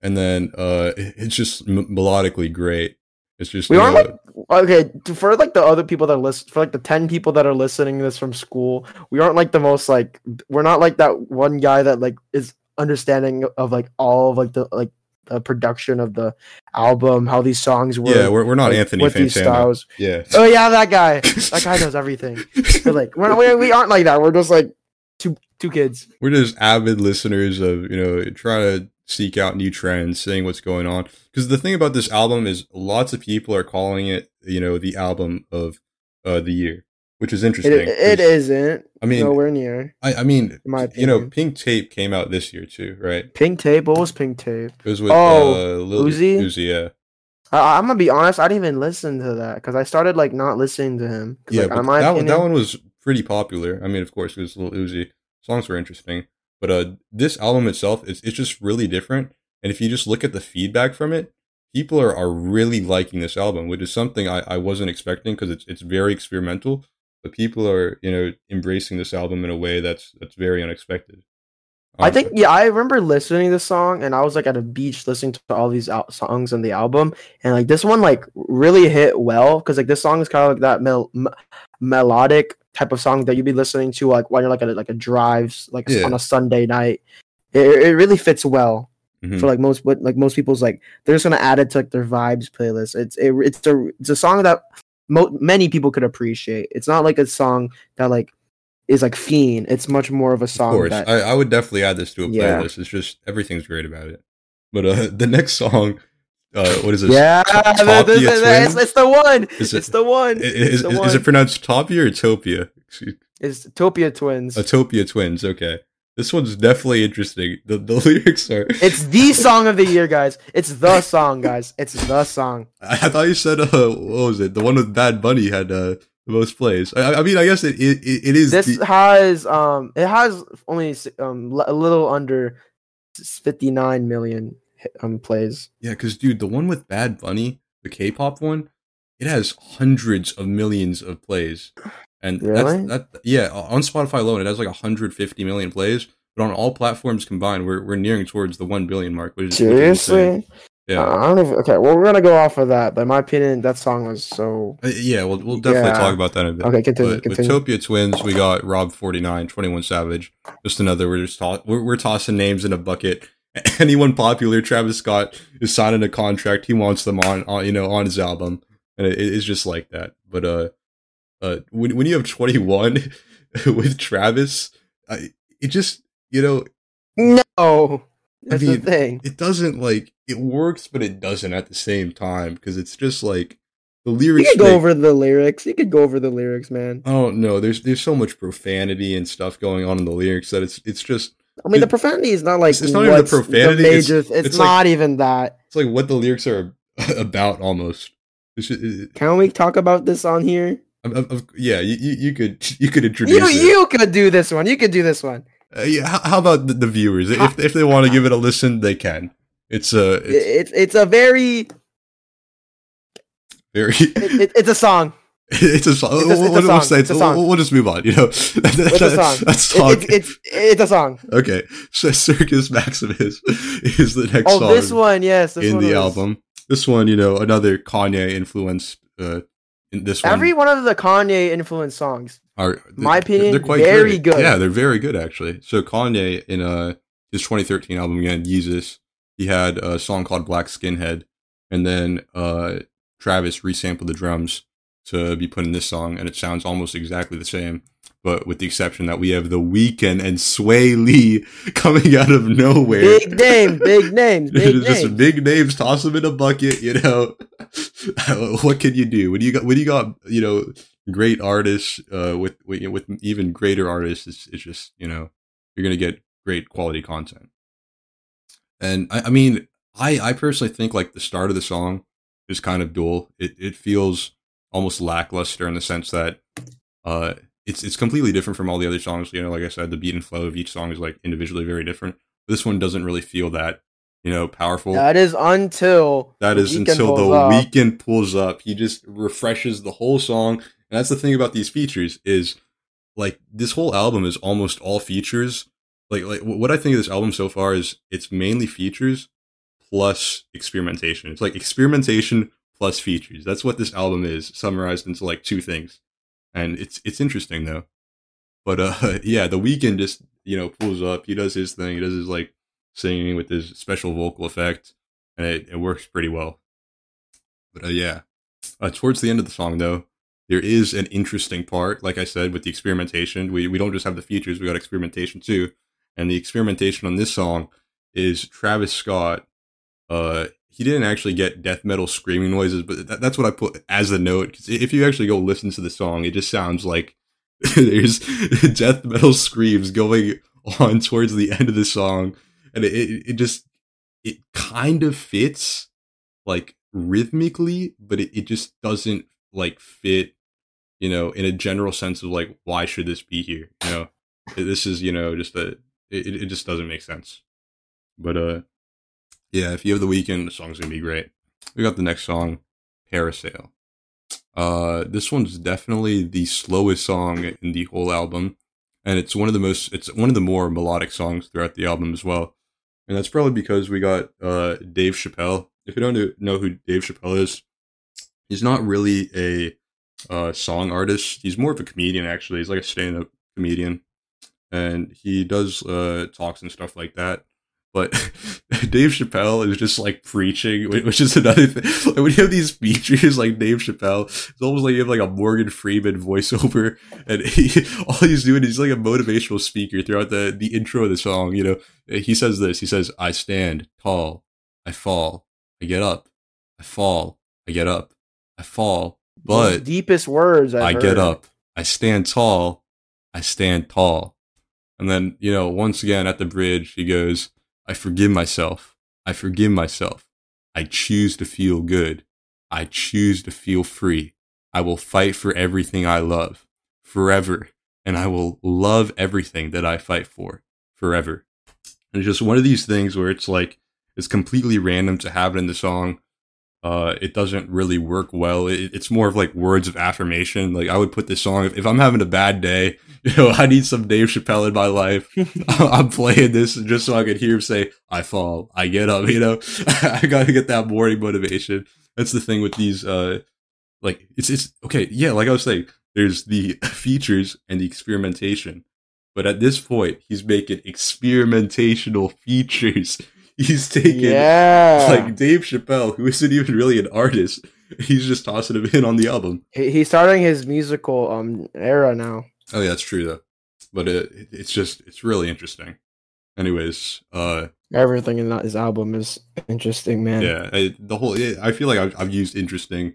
and then uh, it's just m- melodically great. It's just We aren't like okay for like the other people that listen for like the ten people that are listening to this from school. We aren't like the most like we're not like that one guy that like is understanding of like all of like the like the production of the album, how these songs were. yeah, we're, we're not like, Anthony with these Fantano. styles. Yeah, Oh yeah, that guy. That guy knows everything. But like we're we, we aren't like that. We're just like two two kids. we're just avid listeners of you know trying to seek out new trends, seeing what's going on. Because the thing about this album is lots of people are calling it you know the album of uh, the year, which is interesting. it 'cause, isn't. I mean, nowhere near. I, I mean, you know. Pink Tape came out this year too, right? Pink tape. What was pink tape? It was with Oh, uh, Lil Uzi? Uzi, yeah. I, I'm gonna be honest. I didn't even listen to that because I started like not listening to him. Yeah, like, but in my that, one, that one was pretty popular. I mean, of course, it was Lil Uzi. Songs were interesting, but uh, this album itself is it's just really different. And if you just look at the feedback from it, people are, are really liking this album, which is something I, I wasn't expecting because it's it's very experimental. But people are you know embracing this album in a way that's that's very unexpected. I Um, think yeah, I remember listening to this song and I was like at a beach listening to all these out- songs on the album and like this one like really hit well because like this song is kind of like that mel- m- melodic type of song that you'd be listening to like when you're like at a, like a drives like Yeah. on a Sunday night. It, it really fits well mhm. for like most but like most people's like they're just gonna add it to like their vibes playlist. It's it, it's a it's a song that mo- many people could appreciate. It's not like a song that like is like fiend. It's much more of a Of song course, that I, I would definitely add this to a Yeah. playlist. It's just everything's great about it. But uh, the next song, uh, what is this? Yeah, Top- the- the- Topia the- it's, it's the one. Is it- it's the one. Is, the is, one. is it pronounced Topia or Topia? It's Topia Twins. Atopia Twins. Okay, this one's definitely interesting. The the lyrics are. It's the song of the year, guys. It's the song, guys. It's the song. I thought you said uh, what was it? The one with Bad Bunny had uh, the most plays. I, I mean, I guess it it, it is. This the- has um, it has only um a little under fifty nine million um plays. yeah, because dude, the one with Bad Bunny, the K-pop one, it has hundreds of millions of plays, and Really? that's that. Yeah, on Spotify alone, it has like 150 million plays. But on all platforms combined, we're we're nearing towards the one billion mark. Which is, which. Seriously, Yeah, Uh, I don't even. Okay, well, we're gonna go off of that. But in my opinion, that song was so. Uh, yeah, we'll we'll definitely Yeah. talk about that in a bit. Okay, continue. But continue. with Topia Twins, we got Rob 49, 21 Savage. Just another, we're just toss, we're, we're tossing names in a bucket. Anyone popular, Travis Scott is signing a contract. He wants them on, on you know, on his album, and it, it's just like that. But uh, uh, when when you have 21 with Travis, I, it just you know no, that's mean, the thing. it doesn't like it works, but it doesn't at the same time because it's just like the lyrics. You could go make- over the lyrics. You could go over the lyrics, man. I don't know. There's there's so much profanity and stuff going on in the lyrics that it's it's just I mean, the It- profanity is not like it's- it's not even the profanity, major. it's- It's, it's like- not even that. it's like what the lyrics are about almost. Just, it, Can we talk about this on here? of- of- of- yeah, you, you could you could introduce You it. you could do this one. You could do this one. Uh, yeah, how, how about the, the viewers? If if they want to give it a listen, they can. It's a It- it's It's it's a very very it- it's a song. it's a song. It's a- We'll- it's a we'll, song. It's a song. We'll, we'll just move on. You know, It's a song. That It- song. it's it's a song. okay, so Circus Maximus is the next Oh, song. this one, yes, this in one the was- album. This one, you know, another Kanye influence. Uh, in this one, Every one of the Kanye influenced songs. are my opinion, they're quite very great. good. Yeah, they're very good actually. So Kanye in uh his 2013 album again, Yeezus, he had a song called Black Skinhead, and then uh Travis resampled the drums to be put in this song, and it sounds almost exactly the same. But with the exception that we have The Weeknd and Swae Lee coming out of nowhere. Big names, big names, big just names. big names, toss them in a bucket. You know, what can you do when you got when you got you know great artists uh, with with, with even greater artists? It's, it's just you know you're gonna get great quality content. And I, I mean, I I personally think like the start of the song is kind of dual. It it feels almost lackluster in the sense that uh it's it's completely different from all the other songs. You know, like I said, the beat and flow of each song is like individually very different. This one doesn't really feel that you know powerful. That is until That is until the up. Weeknd pulls up. He just refreshes the whole song. And that's the thing about these features is like this whole album is almost all features. Like like what I think of this album so far is it's mainly features plus experimentation. It's like experimentation plus features. That's what this album is, summarized into like two things. And it's it's interesting though. But uh yeah, the Weeknd just, you know, pulls up, he does his thing, he does his like singing with his special vocal effect and it, it works pretty well. But uh, yeah, uh, towards the end of the song, though, there is an interesting part. Like I said, with the experimentation, we we don't just have the features; we got experimentation too. And the experimentation on this song is Travis Scott. Uh, he didn't actually get death metal screaming noises, but that, that's what I put as a note. Because if you actually go listen to the song, it just sounds like there's death metal screams going on towards the end of the song, and it it, it just it kind of fits like rhythmically, but it, it just doesn't like fit, you know, in a general sense of like why should this be here? You know, this is you know just a it, it just doesn't make sense. But uh, yeah, if you have the Weeknd, the song's gonna be great. We got the next song, Parasail. Uh, this one's definitely the slowest song in the whole album, and it's one of the most it's one of the more melodic songs throughout the album as well. And that's probably because we got uh Dave Chappelle. If you don't know- who Dave Chappelle is, he's not really a uh, song artist. He's more of a comedian actually. He's like a stand-up comedian, and he does uh, talks and stuff like that. But Dave Chappelle is just like preaching, which is another thing. Like when you have these features like Dave Chappelle, it's almost like you have like a Morgan Freeman voiceover, and he, all he's doing is like a motivational speaker throughout the the intro of the song. You know, he says this. He says, "I stand tall, I fall, I get up, I fall, I get up, I fall, Those but deepest words. I've I get up. I stand tall. I stand tall. And then, you know, once again at the bridge, he goes, I forgive myself. I forgive myself. I choose to feel good. I choose to feel free. I will fight for everything I love forever. And I will love everything that I fight for forever. And it's just one of these things where it's like, it's completely random to have it in the song. Uh, it doesn't really work well. It, it's more of like words of affirmation. Like I would put this song if, if I'm having a bad day, you know, I need some Dave Chappelle in my life. I'm playing this just so I could hear him say, "I fall, I get up." You know, I got to get that morning motivation. That's the thing with these. Uh, like it's it's okay. Yeah, like I was saying, there's the features and the experimentation. But at this point, he's making experimentational features he's taking Yeah. like Dave Chappelle, who isn't even really an artist. He's just tossing him in on the album. He- he's starting his musical um era now. Oh yeah, that's true though. But it, it's just it's really interesting. Anyways, uh, Everything in that his album is interesting, man. yeah, I, the whole I feel like I've, I've used interesting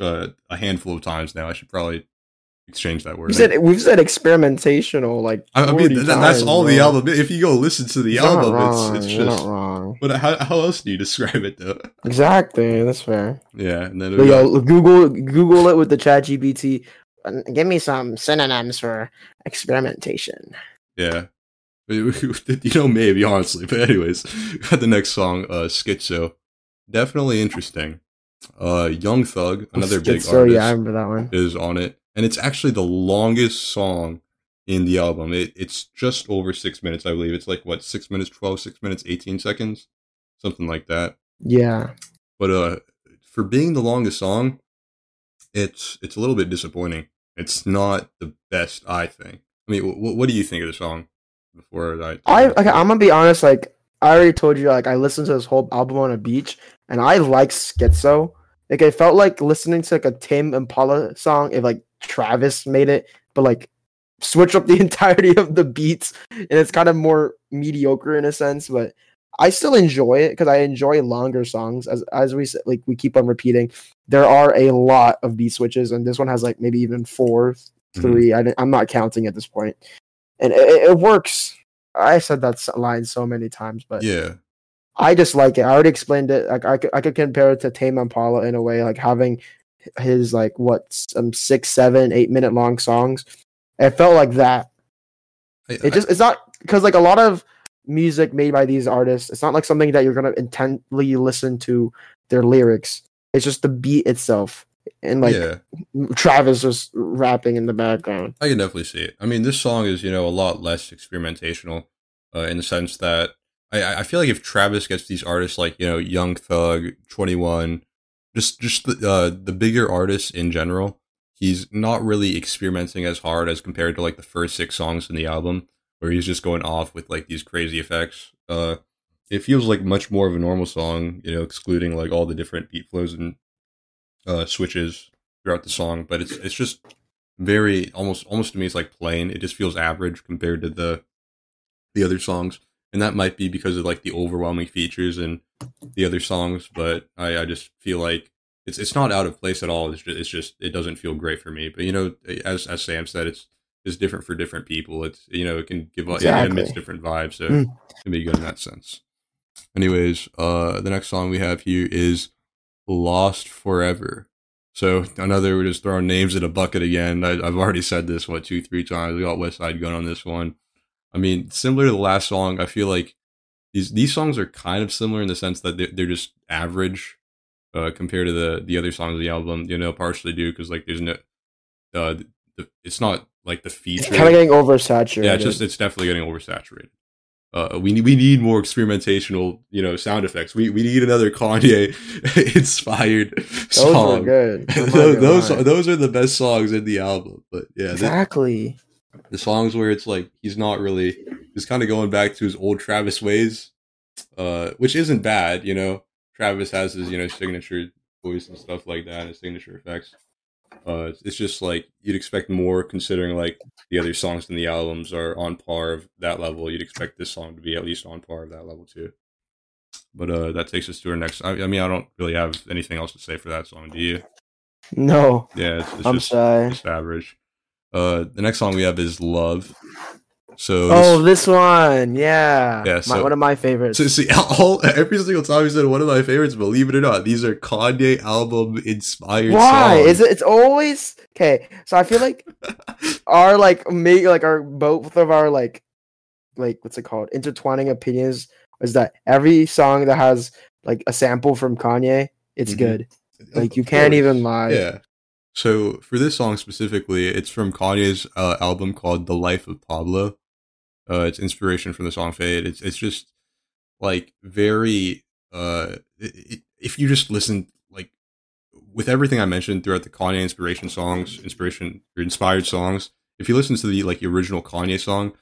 uh, a handful of times now. I should probably exchange that word. We said we've said experimentational like. I, I 40 mean, th- that's times, all the album. If you go listen to the You're album, wrong, it's it's you're just. not wrong. But how, how else do you describe it though? Exactly, that's fair. Yeah, and then But we got- yo, Google Google it with the Chat GPT. Give me some synonyms for experimentation. Yeah. you know, maybe, honestly. But, anyways, got the next song, uh, Skitzo. Definitely interesting. Uh, Young Thug, another big artist, yeah, I remember that one. is on it. And it's actually the longest song in the album. It, it's just over six minutes, I believe. It's like, what, six minutes 12, six minutes 18 seconds? Something like that. Yeah, But uh, for being the longest song, it's it's a little bit disappointing. It's not the best, I think. I mean, wh- what do you think of the song? Before I, I okay, I'm gonna be honest. Like I already told you, like I listened to this whole album on a beach, and I like Skitzo. Like I felt like listening to like a Tame Impala song if like Travis made it, but like switch up the entirety of the beats, and it's kind of more mediocre in a sense. But I still enjoy it because I enjoy longer songs. As as we like we keep on repeating, there are a lot of beat switches, and this one has like maybe even four, Mhm. three. I, I'm not counting at this point, and it, it- it works. I said that line so many times, but yeah, I just like it. I already explained it. Like I could, I could compare it to Tame Impala in a way, like having his like what some six, seven, eight minute long songs. It felt like that. I, It just it's not because like a lot of music made by these artists, it's not like something that you're gonna intently listen to their lyrics. It's just the beat itself, and like yeah, Travis just rapping in the background. I can definitely see it. I mean, this song is you know a lot less experimentational, uh, in the sense that I I I feel like if Travis gets these artists like you know Young Thug, Twenty One, just just the uh, the bigger artists in general, he's not really experimenting as hard as compared to like the first six songs in the album, where he's just going off with like these crazy effects. Uh, it feels like much more of a normal song, you know, excluding like all the different beat flows and uh, switches throughout the song. But it's it's just very almost almost to me it's like plain. It just feels average compared to the the other songs, and that might be because of like the overwhelming features and the other songs. But I I just feel like it's it's not out of place at all. It's just, it's just it doesn't feel great for me. But you know, as as Sam said, it's it's different for different people. It's you know it can give it Exactly. emits different vibes, so Mm. it can be good in that sense. Anyways, uh, the next song we have here is "Lost Forever." So another we're just throwing names in a bucket again. I, I've already said this what two three times. We got Westside Gunn on this one. I mean, similar to the last song, I feel like these these songs are kind of similar in the sense that they're, they're just average uh, compared to the the other songs of the album. You know, partially due because like there's no, uh, the, it's not like the It's feature. kind of getting oversaturated. yeah, it's just it's definitely getting oversaturated. Uh, we need we need more experimentational, you know, sound effects. We we need another Kanye inspired those were song. good. Those those, those are the best songs in the album. But yeah, exactly. The songs where it's like he's not really he's kind of going back to his old Travis ways, uh, which isn't bad. You know, Travis has his you know signature voice and stuff like that, and his signature effects. Uh, it's, it's just like you'd expect more, considering like the other songs in the albums are on par of that level. You'd expect this song to be at least on par of that level too. But uh, that takes us to our next. I, I mean, I don't really have anything else to say for that song. Do you? No, Yeah, it's, it's I'm just sorry. just average. Uh, the next song we have is "Love." So Oh, this- this one, yeah, Yeah, my, one of my favorites. So see, all every single time he said one of my favorites, believe it or not, these are Kanye album inspired. Why songs. is it? It's always okay. So I feel like our like me like our both of our like like what's it called intertwining opinions is that every song that has like a sample from Kanye it's Mhm. good. Like you can't even lie. Yeah. So for this song specifically, it's from Kanye's uh, album called "The Life of Pablo." Uh, it's inspiration from the song "Fade." It's it's just like very. Uh, it, if you just listen like with everything I mentioned throughout the Kanye inspiration songs, inspiration or inspired songs, if you listen to the like the original Kanye song,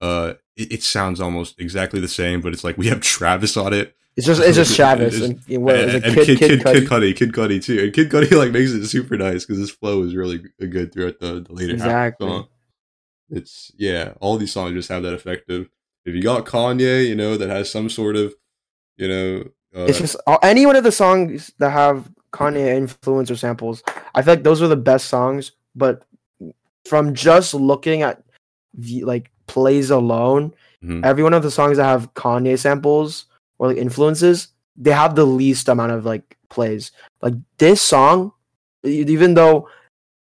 uh, it, it sounds almost exactly the same, but it's like we have Travis on it. It's just it's just It's- and, and what and, and Kid Kid, Kid, Kid, Cudi? Kid Cudi, Kid Cudi too, and Kid Cudi like makes it super nice because his flow is really good throughout the, the later half Exactly. of. It's yeah, all these songs just have that effect of if you got Kanye, you know, that has some sort of, you know, uh, It's just any one of the songs that have Kanye influence or samples. I feel like those are the best songs. But from just looking at the, like plays alone, Mhm. every one of the songs that have Kanye samples or like influences, they have the least amount of like plays. Like this song, even though,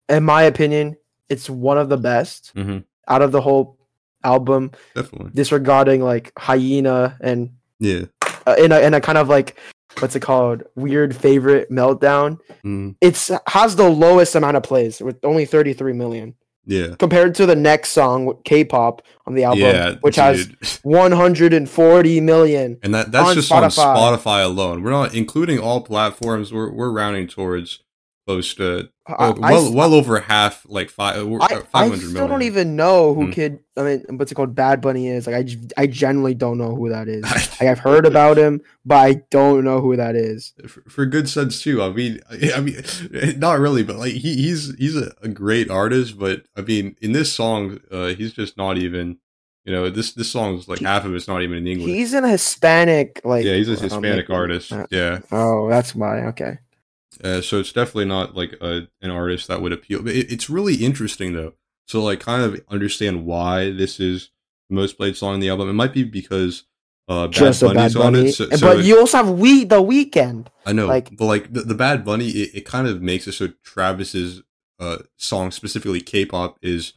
in my opinion, it's one of the best mhm, out of the whole album, definitely, disregarding like Hyena and yeah, uh, in a in a kind of like what's it called weird favorite meltdown mm, it's has the lowest amount of plays with only 33 million yeah, compared to the next song k-pop on the album yeah, which has 140 million and that that's on just on Spotify. Spotify alone. We're not including all platforms. We're we're rounding towards close to I, I well well over half, like five, uh, I, I five hundred still don't even know who Hmm. kid I mean what's it called Bad Bunny is like I. I generally don't know who that is like I've heard about him but I don't know who that is for, for good sense too. I mean, I mean, not really, but like he, he's he's a, a great artist. But I mean, in this song, uh, he's just not even. You know, this this song's like He- half of it's not even in English. he's an Hispanic like yeah, he's a um, Hispanic like- artist. uh, yeah, oh that's why okay uh, so it's definitely not like a, an artist that would appeal. But it, it's really interesting though. So like, kind of understand why this is the most played song on the album. It might be because uh, Bad just a Bad Bunny's on it. So, but so you also have we the Weeknd. I know, Like- but like the, the Bad Bunny, it, it kind of makes it so Travis's uh, song, specifically K-pop, is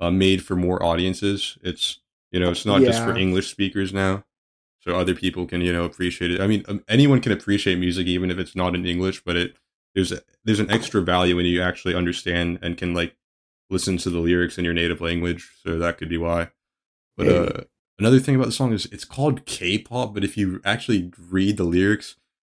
uh, made for more audiences. It's you know, it's not just for English speakers now, so other people can you know appreciate it. I mean, um, anyone can appreciate music even if it's not in English, but it there's a, there's an extra value when you actually understand and can like listen to the lyrics in your native language. So that could be why. But Maybe. uh, another thing about the song is it's called K-pop, but if you actually read the lyrics,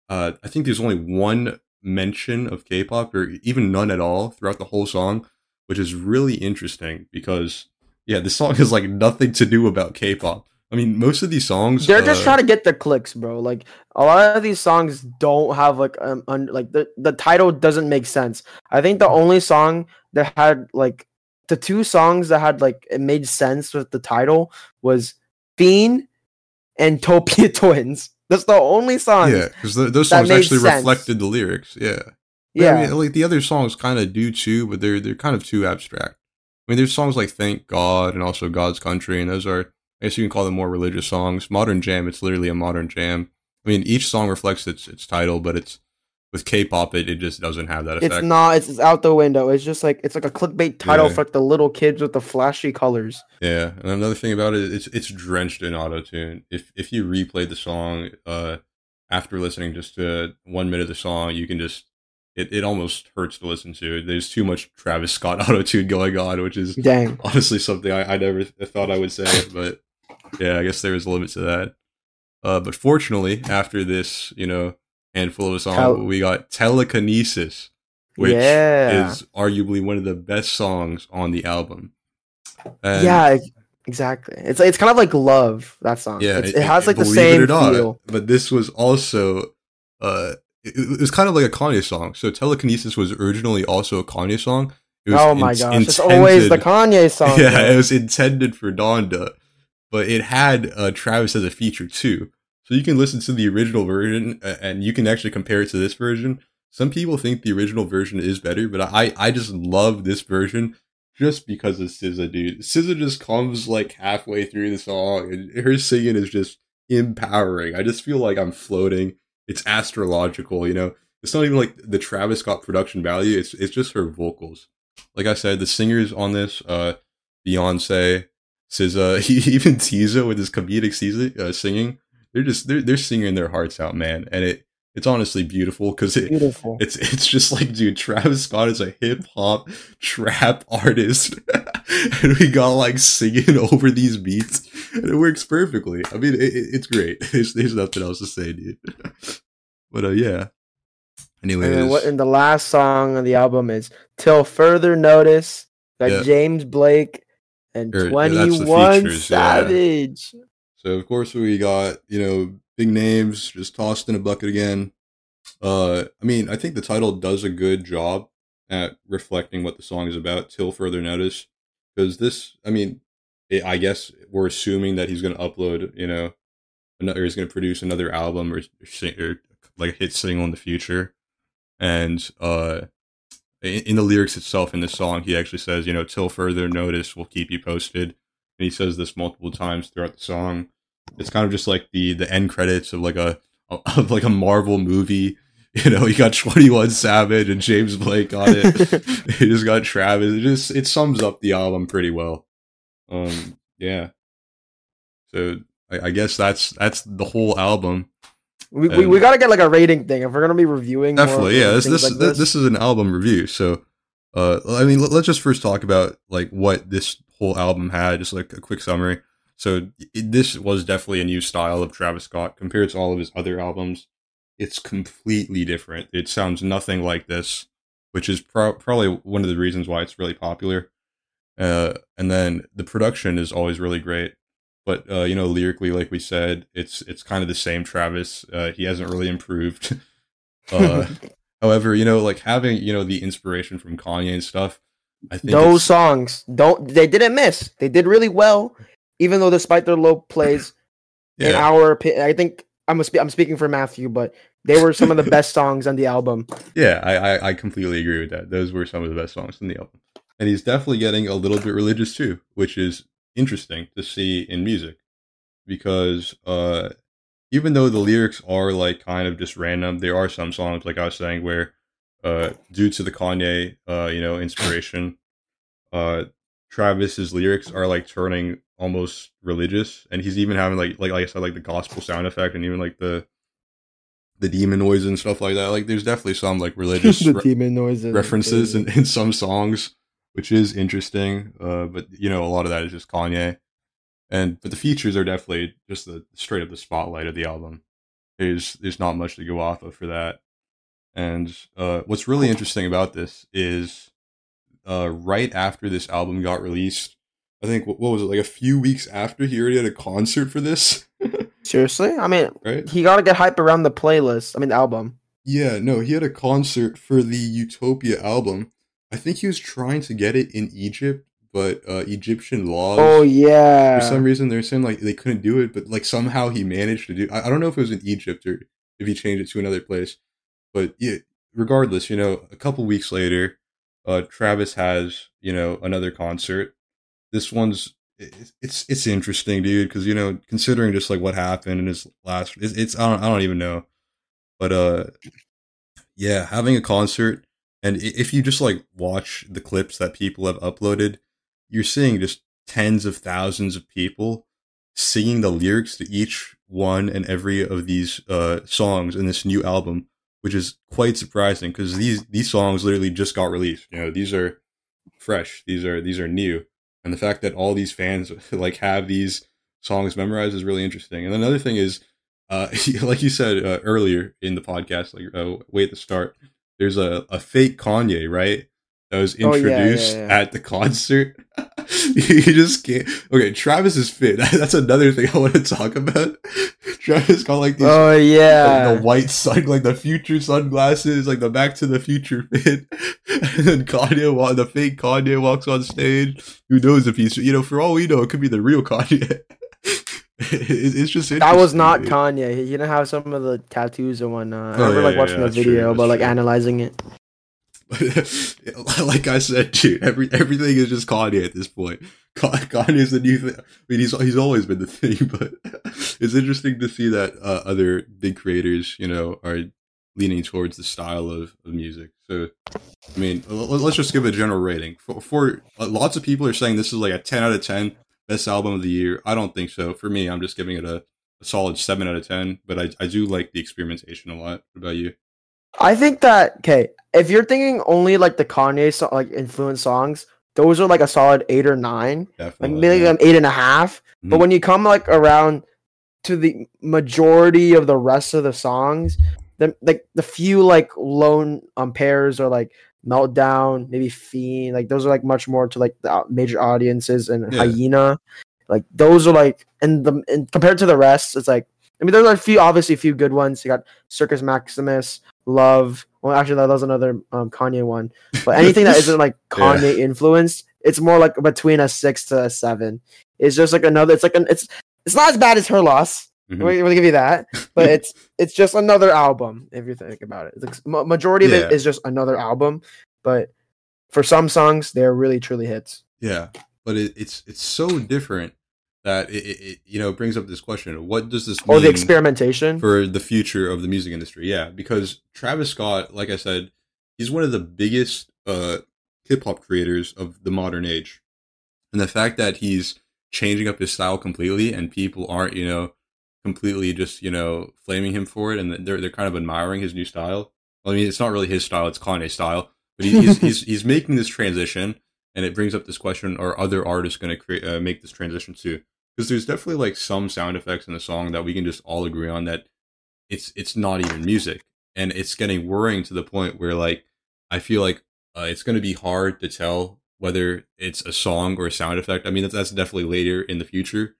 uh, I think there's only one mention of K-pop, or even none at all throughout the whole song, which is really interesting because yeah, the song has like nothing to do about K-pop. I mean, most of these songs They're just uh, trying to get the clicks, bro. Like a lot of these songs don't have like um un- like the the title doesn't make sense. I think the only song that had like the two songs that had like it made sense with the title was Fiend and Topia Twins. That's the only song. Yeah, because those songs actually sense. reflected the lyrics. Yeah, Yeah. I mean, like the other songs kind of do too, but they're they're kind of too abstract. I mean, there's songs like "Thank God" and also "God's Country," and those are I guess you can call them more religious songs. Modern jam, it's literally a modern jam. I mean, each song reflects its its title, but it's with K-pop, it, it just doesn't have that effect. It's not. It's, it's out the window. It's just like it's like a clickbait title Yeah. for like the little kids with the flashy colors. Yeah, and another thing about it, it's it's drenched in auto tune. If if you replay the song, uh, after listening just to one minute of the song, you can just it, it almost hurts to listen to. There's too much Travis Scott auto tune going on, which is Dang. honestly something I, I never thought I would say, but yeah, I guess there is a limit to that. Uh, but fortunately, after this, you know, handful of a song, Tel- we got Telekinesis, which Yeah. is arguably one of the best songs on the album. And yeah, exactly. It's it's kind of like love that song. yeah, It's- it, has like the it same not, feel. But this was also, uh, it, it was kind of like a Kanye song. So Telekinesis was originally also a Kanye song. It was Oh my in- gosh, it's always the Kanye song. yeah, bro. it was intended for Donda, but it had uh, Travis as a feature too. So you can listen to the original version and you can actually compare it to this version. Some people think the original version is better, but I I just love this version just because of SZA, dude. SZA just comes like halfway through the song and her singing is just empowering. I just feel like I'm floating. It's astrological, you know. It's not even like the Travis Scott production value. It's it's just her vocals. Like I said, the singers on this, uh, Beyonce, SZA, even Teezo with his comedic season, uh, singing, they're just they're they're singing their hearts out, man. And it it's honestly beautiful because it, Beautiful. it's it's just like, dude, Travis Scott is a hip hop trap artist, and we got like singing over these beats, and it works perfectly. I mean, it, it- it's great. There's, there's nothing else to say, dude. but uh, yeah. anyway And what? And the last song on the album is "Till Further Notice." Got Yeah. James Blake and Or, yeah, Twenty that's the One features, yeah. Savage. So of course we got you know big names just tossed in a bucket again. Uh, I mean I think the title does a good job at reflecting what the song is about till further notice. Because this, I mean, it, I guess we're assuming that he's going to upload, you know, another he's going to produce another album or, or, or like a hit single in the future. And uh, in, in the lyrics itself in the song, he actually says, you know, till further notice, we'll keep you posted. And he says this multiple times throughout the song. It's kind of just like the the end credits of like a of like a Marvel movie. You know, you got Twenty One Savage and James Blake on it. you just got Travis. It just it sums up the album pretty well. Um, yeah. So I, I guess that's that's the whole album. We, we, we gotta get like a rating thing if we're gonna be reviewing. Definitely, yeah. This this, like this this is an album review. So, uh, I mean, let, us just first talk about like what this whole album had. Just like a quick summary. So it, this was definitely a new style of Travis Scott compared to all of his other albums. It's completely different. It sounds nothing like this, which is pro- probably one of the reasons why it's really popular. Uh, and then the production is always really great, but uh, you know, lyrically, like we said, it's it's kind of the same Travis. Uh, he hasn't really improved. uh, however, you know, like having you know the inspiration from Kanye and stuff. I think those songs don't they didn't miss. They did really well, even though despite their low plays. In our opinion, I think I'm a spe- I'm speaking for Matthew, but they were some of the best songs on the album. yeah, I, I I completely agree with that. Those were some of the best songs in the album, and he's definitely getting a little bit religious too, which is interesting to see in music, because uh, even though the lyrics are like kind of just random, there are some songs like I was saying where, uh, due to the Kanye uh you know inspiration, uh, Travis's lyrics are like turning almost religious, and he's even having like like like I said like the gospel sound effect and even like the the demon noise and stuff like that. Like there's definitely some like religious the re- demon noises, references in, in some songs, which is interesting. Uh, but you know, a lot of that is just Kanye, and but the features are definitely just the straight up the spotlight of the album. There's there's not much to go off of for that. And uh, what's really interesting about this is, uh, right after this album got released, I think what, what was it like a few weeks after he already had a concert for this, Seriously, I mean, right? he gotta get hype around the playlist. I mean, the album. Yeah, no, he had a concert for the Utopia album. I think he was trying to get it in Egypt, but uh, Egyptian laws. Oh yeah, For some reason, they're saying like they couldn't do it, but like somehow he managed to do. I, I don't know if it was in Egypt or if he changed it to another place, but yeah. Regardless, you know, a couple weeks later, uh, Travis has you know another concert. This one's it's it's interesting, dude, because you know considering just like what happened in his last, it's, it's I don't I don't even know, but uh, yeah, having a concert and if you just like watch the clips that people have uploaded, you're seeing just tens of thousands of people singing the lyrics to each one and every of these uh, songs in this new album, which is quite surprising because these these songs literally just got released. You know, these are fresh. These are these are new, and the fact that all these fans like have these songs memorized is really interesting. And another thing is, uh, like you said uh, earlier in the podcast, like uh, way at the start, there's a, a fake Kanye, right? That was Oh, yeah, yeah, introduced yeah. at the concert. you just can't. Okay, Travis is fit. That's another thing I want to talk about. Travis got like these Oh like yeah, the white sun, like the future sunglasses, like the Back to the Future fit. and then Kanye, the fake Kanye walks on stage. Who knows if he's, you know, for all we know, it could be the real Kanye. It- it's just that was not dude. Kanye. He didn't have some of the tattoos and whatnot. Oh, I remember yeah, like watching yeah, the that's true, video, but like true. analyzing it. like I said, dude, every everything is just Kanye at this point. Ka- Kanye's the new thing. I mean, he's he's always been the thing, but it's interesting to see that uh, other big creators, you know, are leaning towards the style of, of music. So, I mean, let's just give a general rating. For, for uh, lots of people are saying this is like a ten out of ten best album of the year. I don't think so. For me, I'm just giving it a, a solid seven out of ten. But I I do like the experimentation a lot. What about you? I think that okay, if you're thinking only like the Kanye so, like influence songs, those are like a solid eight or nine, Definitely, like maybe yeah. an eight and a half. But Mhm. when you come like around to the majority of the rest of the songs, the like the few like lone um pairs or like meltdown, maybe fiend, like those are like much more to like the major audiences and Yeah. hyena, like those are like and the and compared to the rest, it's like I mean there's a few obviously a few good ones. You got Circus Maximus, Love. Well, actually that was another um, Kanye one. But anything that isn't like Yeah. Kanye influenced, it's more like between a six to a seven. It's just like another. It's like an. It's it's not as bad as her loss. Mhm. We're gonna give you that, but it's it's just another album if you think about it. Ma- majority of Yeah. it is just another album, but for some songs they're really truly hits. Yeah, but it, it's it's so different that it, it, you know brings up this question: What does this mean Or the experimentation. for the future of the music industry? Yeah, because Travis Scott, like I said, he's one of the biggest uh, hip hop creators of the modern age, and the fact that he's changing up his style completely, and people aren't you know completely just you know flaming him for it, and they're they're kind of admiring his new style. I mean, it's not really his style; it's Kanye's style. But he, he's he's he's making this transition, and it brings up this question: Are other artists going to create uh, make this transition too? Because there's definitely like some sound effects in the song that we can just all agree on that it's it's not even music, and it's getting worrying to the point where like I feel like uh, it's going to be hard to tell whether it's a song or a sound effect. I mean, that's, that's definitely later in the future.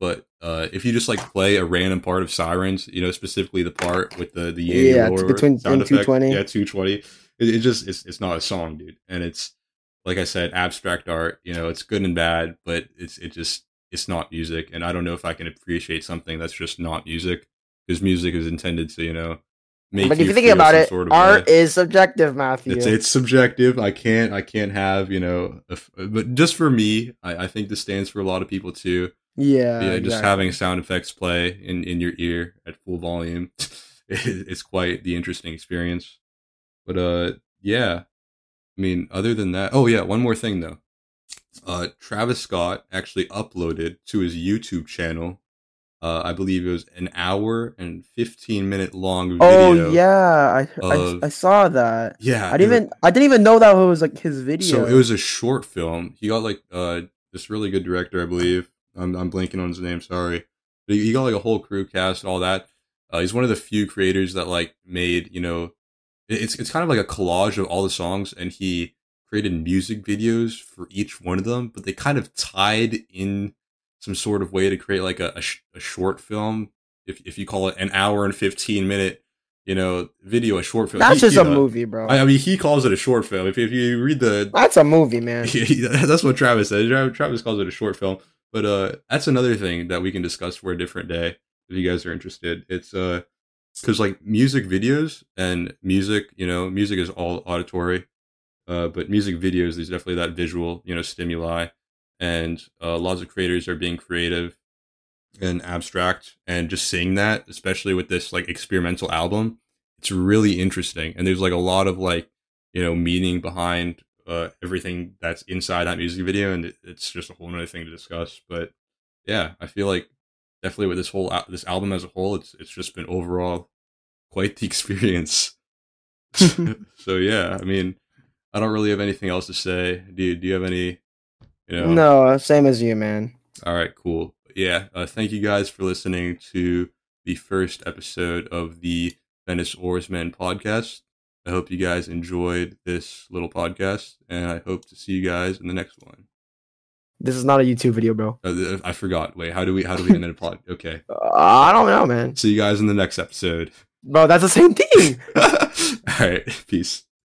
But uh, if you just like play a random part of Sirens, you know, specifically the part with the the Yeah, between- sound effect, 220. yeah, two twenty. It, it just it's it's not a song, dude, and it's like I said, abstract art. You know, it's good and bad, but it's it just it's not music, and I don't know if I can appreciate something that's just not music because music is intended to you know make. but if you think about it, sort of art way. is subjective, Matthew. It's it's subjective. I can't I can't have you know, but just for me, I, I think this stands for a lot of people too. Yeah, yeah, just exactly. having sound effects play in in your ear at full volume, it- it's quite the interesting experience. But uh, yeah, I mean, other than that, oh yeah, one more thing though. Uh, Travis Scott actually uploaded to his YouTube channel. Uh, I believe it was an hour and fifteen minute long video. Oh yeah, I, of- I I saw that. yeah. I didn't even I didn't even know that was like his video. So it was a short film. He got like uh this really good director, I believe. I'm I'm blanking on his name. Sorry, but he, he got like a whole crew cast and all that. Uh, he's one of the few creators that like made you know, it's it's kind of like a collage of all the songs, and he created music videos for each one of them. But they kind of tied in some sort of way to create like a a, sh- a short film. If if you call it an hour and fifteen minute, you know, video, a short film. That's He- just he, a movie, bro. I, I mean, he calls it a short film. If, if you read the That's a movie, man. yeah, that's what Travis said. Tra- Travis calls it a short film, but uh, that's another thing that we can discuss for a different day if you guys are interested. It's uh, because like music videos and music, you know, music is all auditory, uh, but music videos there's definitely that visual, you know, stimuli, and uh, lots of creators are being creative and abstract and just seeing that, especially with this like experimental album, it's really interesting, and there's like a lot of like you know meaning behind uh, everything that's inside that music video, and it, it's just a whole other thing to discuss. But yeah, I feel like definitely with this whole this album as a whole, it's it's just been overall quite the experience. so yeah, I mean, I don't really have anything else to say. Do you, do you have any? You know, No, same as you, man. all right, cool. Yeah, uh, thank you guys for listening to the first episode of the Venice Oarsmen podcast. I hope you guys enjoyed this little podcast, and I hope to see you guys in the next one. This is not a YouTube video, bro. Uh, I forgot. Wait, how do we how do we end a pod? Okay, Uh, I don't know, man. see you guys in the next episode. Bro, that's the same thing. All right, peace.